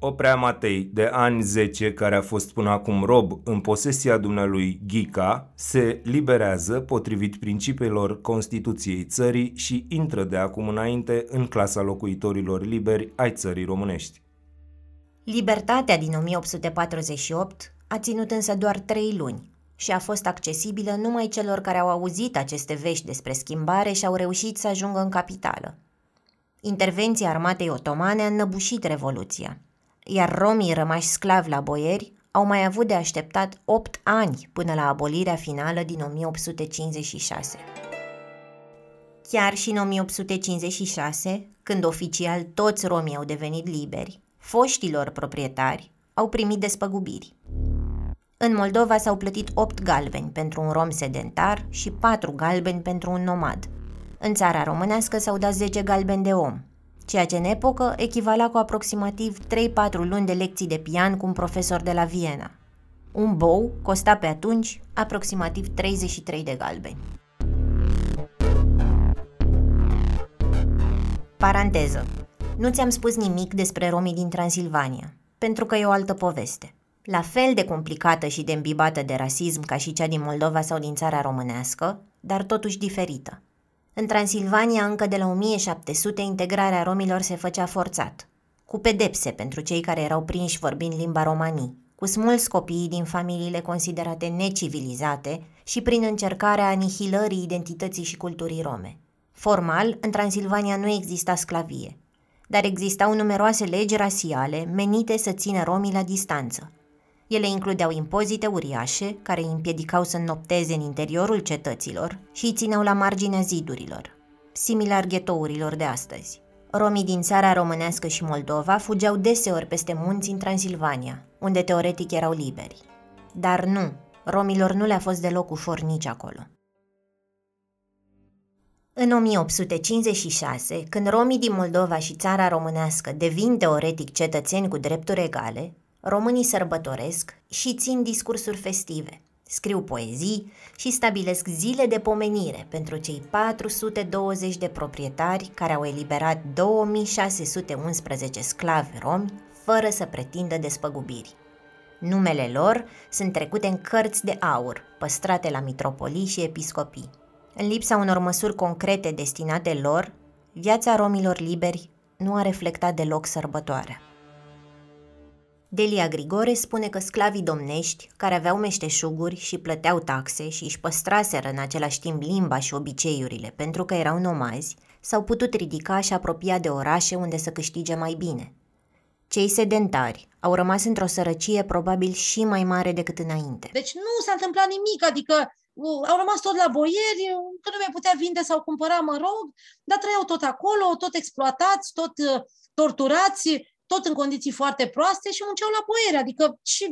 O prea Matei, de ani 10, care a fost până acum rob în posesia dumnealui Ghica, se liberează potrivit principiilor Constituției țării și intră de acum înainte în clasa locuitorilor liberi ai țării românești. Libertatea din 1848 a ținut însă doar trei luni și a fost accesibilă numai celor care au auzit aceste vești despre schimbare și au reușit să ajungă în capitală. Intervenția armatei otomane a înnăbușit revoluția – iar romii rămași sclavi la boieri au mai avut de așteptat 8 ani până la abolirea finală din 1856. Chiar și în 1856, când oficial toți romii au devenit liberi, foștilor proprietari au primit despăgubiri. În Moldova s-au plătit 8 galbeni pentru un rom sedentar și 4 galbeni pentru un nomad. În țara românească s-au dat 10 galbeni de om, ceea ce în epocă echivala cu aproximativ 3-4 luni de lecții de pian cu un profesor de la Viena. Un bou costa pe atunci aproximativ 33 de galbeni. Paranteză. Nu ți-am spus nimic despre romii din Transilvania, pentru că e o altă poveste. La fel de complicată și de îmbibată de rasism ca și cea din Moldova sau din țara românească, dar totuși diferită. În Transilvania, încă de la 1700, integrarea romilor se făcea forțat, cu pedepse pentru cei care erau prinși vorbind limba romanii, cu smulți copiii din familiile considerate necivilizate și prin încercarea anihilării identității și culturii rome. Formal, în Transilvania nu exista sclavie, dar existau numeroase legi rasiale menite să țină romii la distanță, ele includeau impozite uriașe, care îi împiedicau să nopteze în interiorul cetăților și îi țineau la marginea zidurilor, similar ghetourilor de astăzi. Romii din țara românească și Moldova fugeau deseori peste munți în Transilvania, unde teoretic erau liberi. Dar nu, romilor nu le-a fost deloc ușor nici acolo. În 1856, când romii din Moldova și țara românească devin teoretic cetățeni cu drepturi egale, Românii sărbătoresc și țin discursuri festive, scriu poezii și stabilesc zile de pomenire pentru cei 420 de proprietari care au eliberat 2611 sclavi romi fără să pretindă despăgubiri. Numele lor sunt trecute în cărți de aur, păstrate la mitropolii și episcopii. În lipsa unor măsuri concrete destinate lor, viața romilor liberi nu a reflectat deloc sărbătoarea. Delia Grigore spune că sclavii domnești, care aveau meșteșuguri și plăteau taxe și își păstraseră în același timp limba și obiceiurile pentru că erau nomazi, s-au putut ridica și apropia de orașe unde să câștige mai bine. Cei sedentari au rămas într-o sărăcie probabil și mai mare decât înainte. Deci nu s-a întâmplat nimic, adică uh, au rămas tot la boieri, că nu mai putea vinde sau cumpăra, mă rog, dar trăiau tot acolo, tot exploatați, tot uh, torturați, tot în condiții foarte proaste și munceau la boiere. Adică și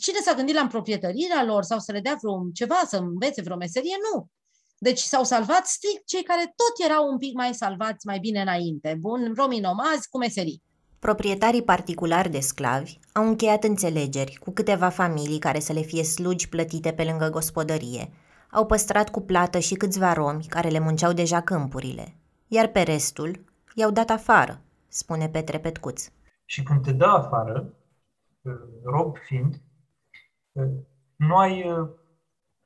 cine s-a gândit la împroprietărirea lor sau să le dea vreo ceva, să învețe vreo meserie? Nu. Deci s-au salvat strict cei care tot erau un pic mai salvați mai bine înainte. Bun, romii nomazi cu meserii. Proprietarii particulari de sclavi au încheiat înțelegeri cu câteva familii care să le fie slugi plătite pe lângă gospodărie. Au păstrat cu plată și câțiva romi care le munceau deja câmpurile. Iar pe restul i-au dat afară, spune Petre Petcuț. Și când te dă afară, rob fiind, nu ai uh,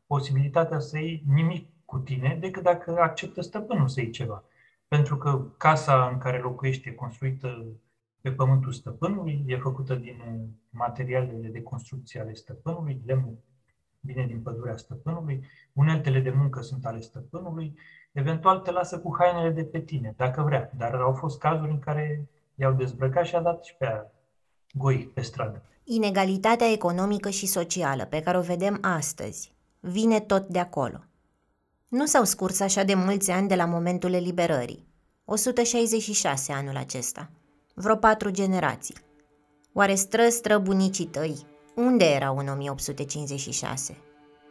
posibilitatea să iei nimic cu tine decât dacă acceptă stăpânul să iei ceva. Pentru că casa în care locuiești e construită pe pământul stăpânului, e făcută din materialele de construcție ale stăpânului, lemnul vine din pădurea stăpânului, uneltele de muncă sunt ale stăpânului, eventual te lasă cu hainele de pe tine, dacă vrea. Dar au fost cazuri în care i-au dezbrăcat și a dat și pe aia goi pe stradă. Inegalitatea economică și socială pe care o vedem astăzi vine tot de acolo. Nu s-au scurs așa de mulți ani de la momentul eliberării. 166 anul acesta. Vreo patru generații. Oare stră stră bunicii tăi? Unde erau în 1856?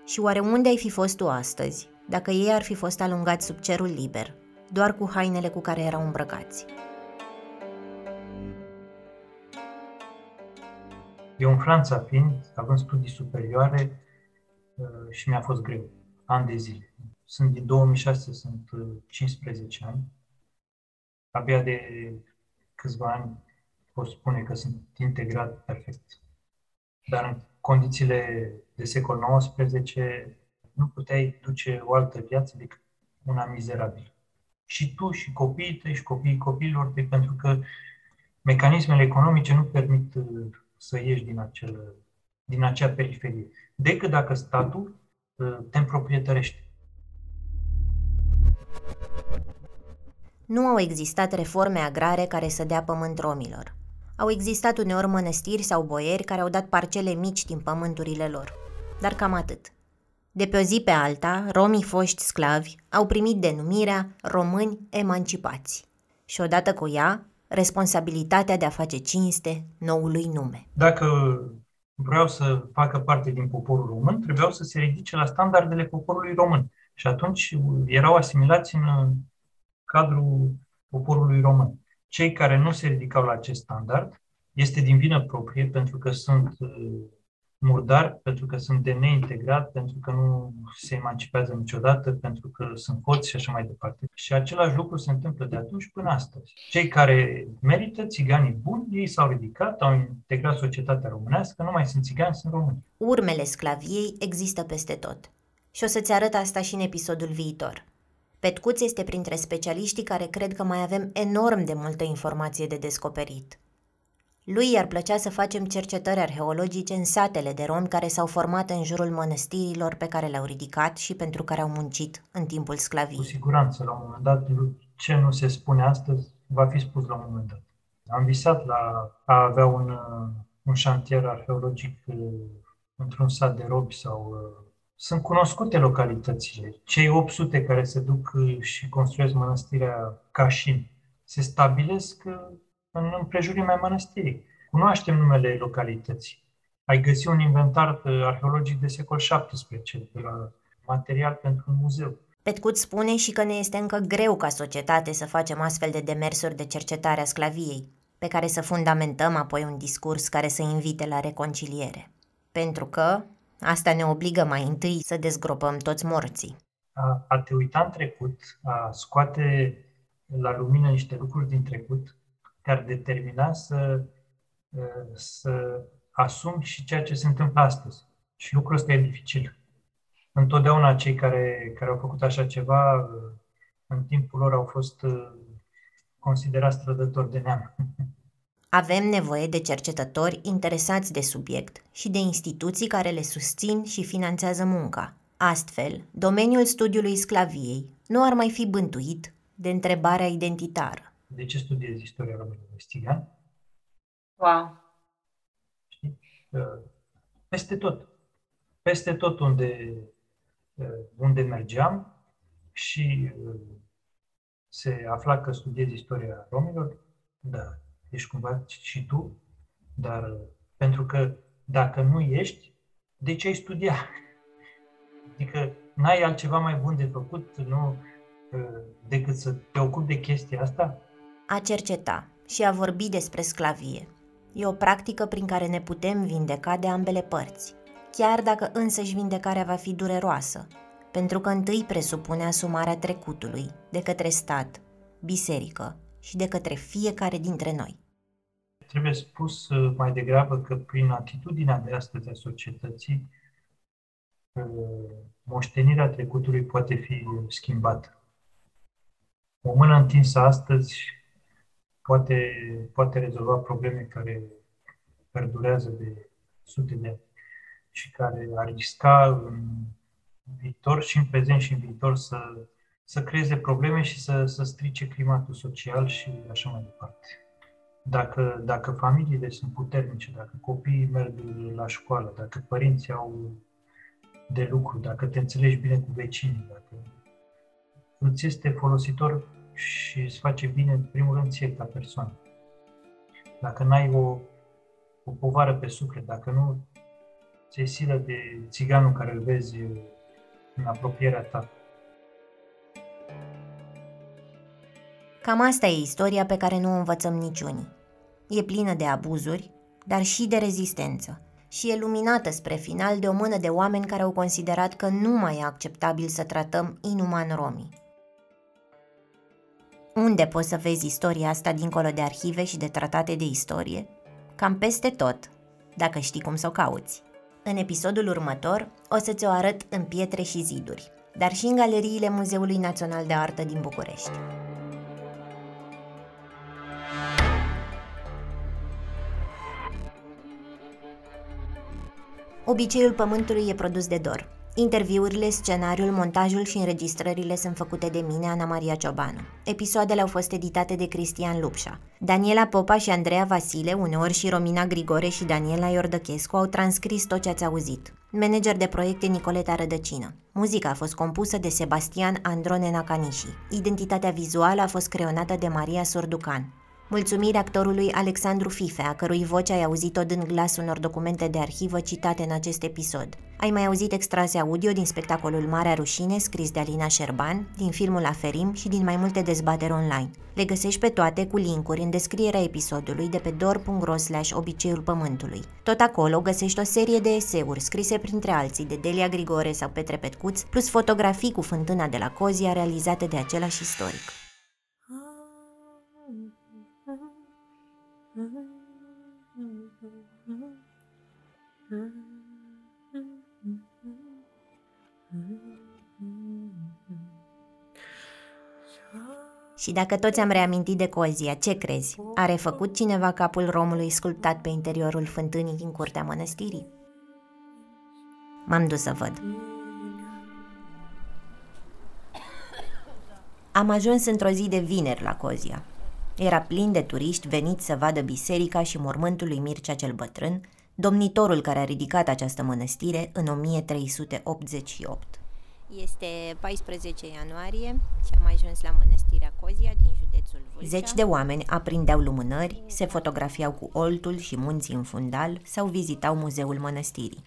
Și oare unde ai fi fost tu astăzi, dacă ei ar fi fost alungați sub cerul liber, doar cu hainele cu care erau îmbrăcați? Eu în Franța fiind, având studii superioare uh, și mi-a fost greu, ani de zile. Sunt din 2006, sunt 15 uh, ani. Abia de câțiva ani pot spune că sunt integrat perfect. Dar în condițiile de secol XIX nu puteai duce o altă viață decât una mizerabilă. Și tu, și copiii tăi, și copiii copiilor tăi, pentru că mecanismele economice nu permit uh, să ieși din, acel, din acea periferie, decât dacă statul uh, te împroprietărește. Nu au existat reforme agrare care să dea pământ romilor. Au existat uneori mănăstiri sau boieri care au dat parcele mici din pământurile lor. Dar cam atât. De pe o zi pe alta, romii foști sclavi au primit denumirea români emancipați. Și odată cu ea, responsabilitatea de a face cinste noului nume. Dacă vreau să facă parte din poporul român, trebuiau să se ridice la standardele poporului român. Și atunci erau asimilați în cadrul poporului român. Cei care nu se ridicau la acest standard este din vină proprie pentru că sunt uh, murdari, pentru că sunt de neintegrat, pentru că nu se emancipează niciodată, pentru că sunt hoți și așa mai departe. Și același lucru se întâmplă de atunci până astăzi. Cei care merită, țiganii buni, ei s-au ridicat, au integrat societatea românească, nu mai sunt țigani, sunt români. Urmele sclaviei există peste tot. Și o să-ți arăt asta și în episodul viitor. Petcuț este printre specialiștii care cred că mai avem enorm de multă informație de descoperit. Lui i-ar plăcea să facem cercetări arheologice în satele de romi care s-au format în jurul mănăstirilor pe care le-au ridicat și pentru care au muncit în timpul sclaviei. Cu siguranță, la un moment dat, ce nu se spune astăzi va fi spus la un moment dat. Am visat la a avea un, un șantier arheologic uh, într-un sat de robi sau uh, sunt cunoscute localitățile. Cei 800 care se duc uh, și construiesc mănăstirea Cașin se stabilesc uh, în împrejurimea mănăstirii. Cunoaștem numele localității. Ai găsi un inventar uh, arheologic de secol XVII, de la material pentru un muzeu. Petcut spune și că ne este încă greu ca societate să facem astfel de demersuri de cercetare a sclaviei, pe care să fundamentăm apoi un discurs care să invite la reconciliere. Pentru că, Asta ne obligă mai întâi să dezgropăm toți morții. A, a te uita în trecut, a scoate la lumină niște lucruri din trecut, te-ar determina să, să asumi și ceea ce se întâmplă astăzi. Și lucrul ăsta e dificil. Întotdeauna cei care, care au făcut așa ceva, în timpul lor au fost considerați trădători de neam. Avem nevoie de cercetători interesați de subiect și de instituții care le susțin și finanțează munca. Astfel, domeniul studiului sclaviei nu ar mai fi bântuit de întrebarea identitară. De ce studiezi istoria românilor? Țigan? Wow! Peste tot. Peste tot unde, unde mergeam și se afla că studiezi istoria romilor, da, ești cumva și tu, dar pentru că dacă nu ești, de ce ai studia? Adică n-ai altceva mai bun de făcut, nu, decât să te ocupi de chestia asta? A cerceta și a vorbi despre sclavie. E o practică prin care ne putem vindeca de ambele părți, chiar dacă însăși vindecarea va fi dureroasă, pentru că întâi presupune asumarea trecutului de către stat, biserică și de către fiecare dintre noi. Trebuie spus uh, mai degrabă că prin atitudinea de astăzi a societății, uh, moștenirea trecutului poate fi schimbată. O mână întinsă astăzi poate, poate rezolva probleme care perdurează de sute de ani și care ar risca în viitor și în prezent și în viitor să, să creeze probleme și să, să strice climatul social și așa mai departe. Dacă, dacă familiile sunt puternice, dacă copiii merg la școală, dacă părinții au de lucru, dacă te înțelegi bine cu vecinii, dacă îți este folositor și îți face bine, în primul rând, ție ca persoană. Dacă n-ai o, o povară pe suflet, dacă nu ți-e silă de țiganul care îl vezi în apropierea ta. Cam asta e istoria pe care nu o învățăm niciunii. E plină de abuzuri, dar și de rezistență și e luminată spre final de o mână de oameni care au considerat că nu mai e acceptabil să tratăm inuman romii. Unde poți să vezi istoria asta dincolo de arhive și de tratate de istorie? Cam peste tot, dacă știi cum să o cauți. În episodul următor o să-ți o arăt în pietre și ziduri, dar și în galeriile Muzeului Național de Artă din București. Obiceiul Pământului e produs de Dor, Interviurile, scenariul, montajul și înregistrările sunt făcute de mine, Ana Maria Ciobanu. Episoadele au fost editate de Cristian Lupșa. Daniela Popa și Andreea Vasile, uneori și Romina Grigore și Daniela Iordăchescu au transcris tot ce ați auzit. Manager de proiecte Nicoleta Rădăcină. Muzica a fost compusă de Sebastian Androne Nakanishi. Identitatea vizuală a fost creionată de Maria Sorducan. Mulțumiri actorului Alexandru Fife, a cărui voce ai auzit-o dând glas unor documente de arhivă citate în acest episod. Ai mai auzit extrase audio din spectacolul Marea Rușine, scris de Alina Șerban, din filmul Aferim și din mai multe dezbateri online. Le găsești pe toate cu linkuri în descrierea episodului de pe dor.ro obiceiul pământului. Tot acolo găsești o serie de eseuri scrise printre alții de Delia Grigore sau Petre Petcuț, plus fotografii cu fântâna de la Cozia realizate de același istoric. Și dacă toți am reamintit de Cozia, ce crezi? A refăcut cineva capul romului sculptat pe interiorul fântânii din curtea mănăstirii? M-am dus să văd. Am ajuns într-o zi de vineri la Cozia. Era plin de turiști veniți să vadă biserica și mormântul lui Mircea cel Bătrân, domnitorul care a ridicat această mănăstire în 1388. Este 14 ianuarie și am ajuns la mănăstirea Cozia din județul Vâlcea. Zeci de oameni aprindeau lumânări, se fotografiau cu oltul și munții în fundal sau vizitau muzeul mănăstirii.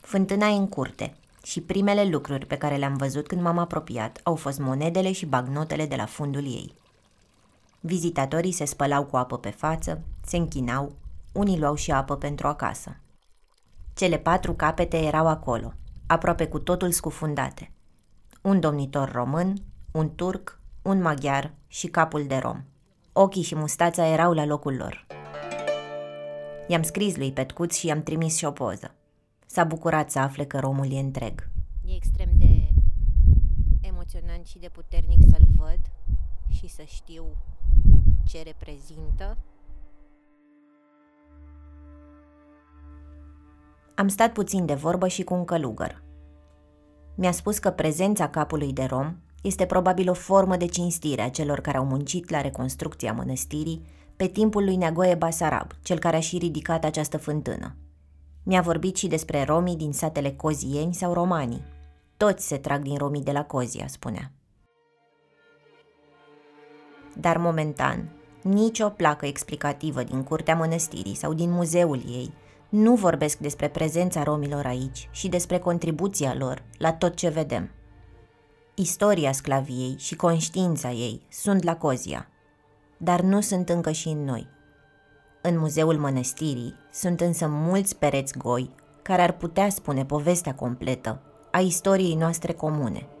Fântâna e în curte și primele lucruri pe care le-am văzut când m-am apropiat au fost monedele și bagnotele de la fundul ei. Vizitatorii se spălau cu apă pe față, se închinau, unii luau și apă pentru acasă. Cele patru capete erau acolo, aproape cu totul scufundate. Un domnitor român, un turc, un maghiar și capul de rom. Ochii și mustața erau la locul lor. I-am scris lui Petcuț și i-am trimis și o poză. S-a bucurat să afle că romul e întreg. E extrem de emoționant și de puternic să-l văd și să știu ce reprezintă. Am stat puțin de vorbă și cu un călugăr. Mi-a spus că prezența capului de rom este probabil o formă de cinstire a celor care au muncit la reconstrucția mănăstirii pe timpul lui Neagoe Basarab, cel care a și ridicat această fântână. Mi-a vorbit și despre romii din satele cozieni sau romanii. Toți se trag din romii de la Cozia, spunea. Dar momentan, nici o placă explicativă din curtea mănăstirii sau din muzeul ei Nu vorbesc despre prezența romilor aici și despre contribuția lor la tot ce vedem. Istoria sclaviei și conștiința ei sunt la Cozia, dar nu sunt încă și în noi. În muzeul mănăstirii sunt însă mulți pereți goi care ar putea spune povestea completă a istoriei noastre comune –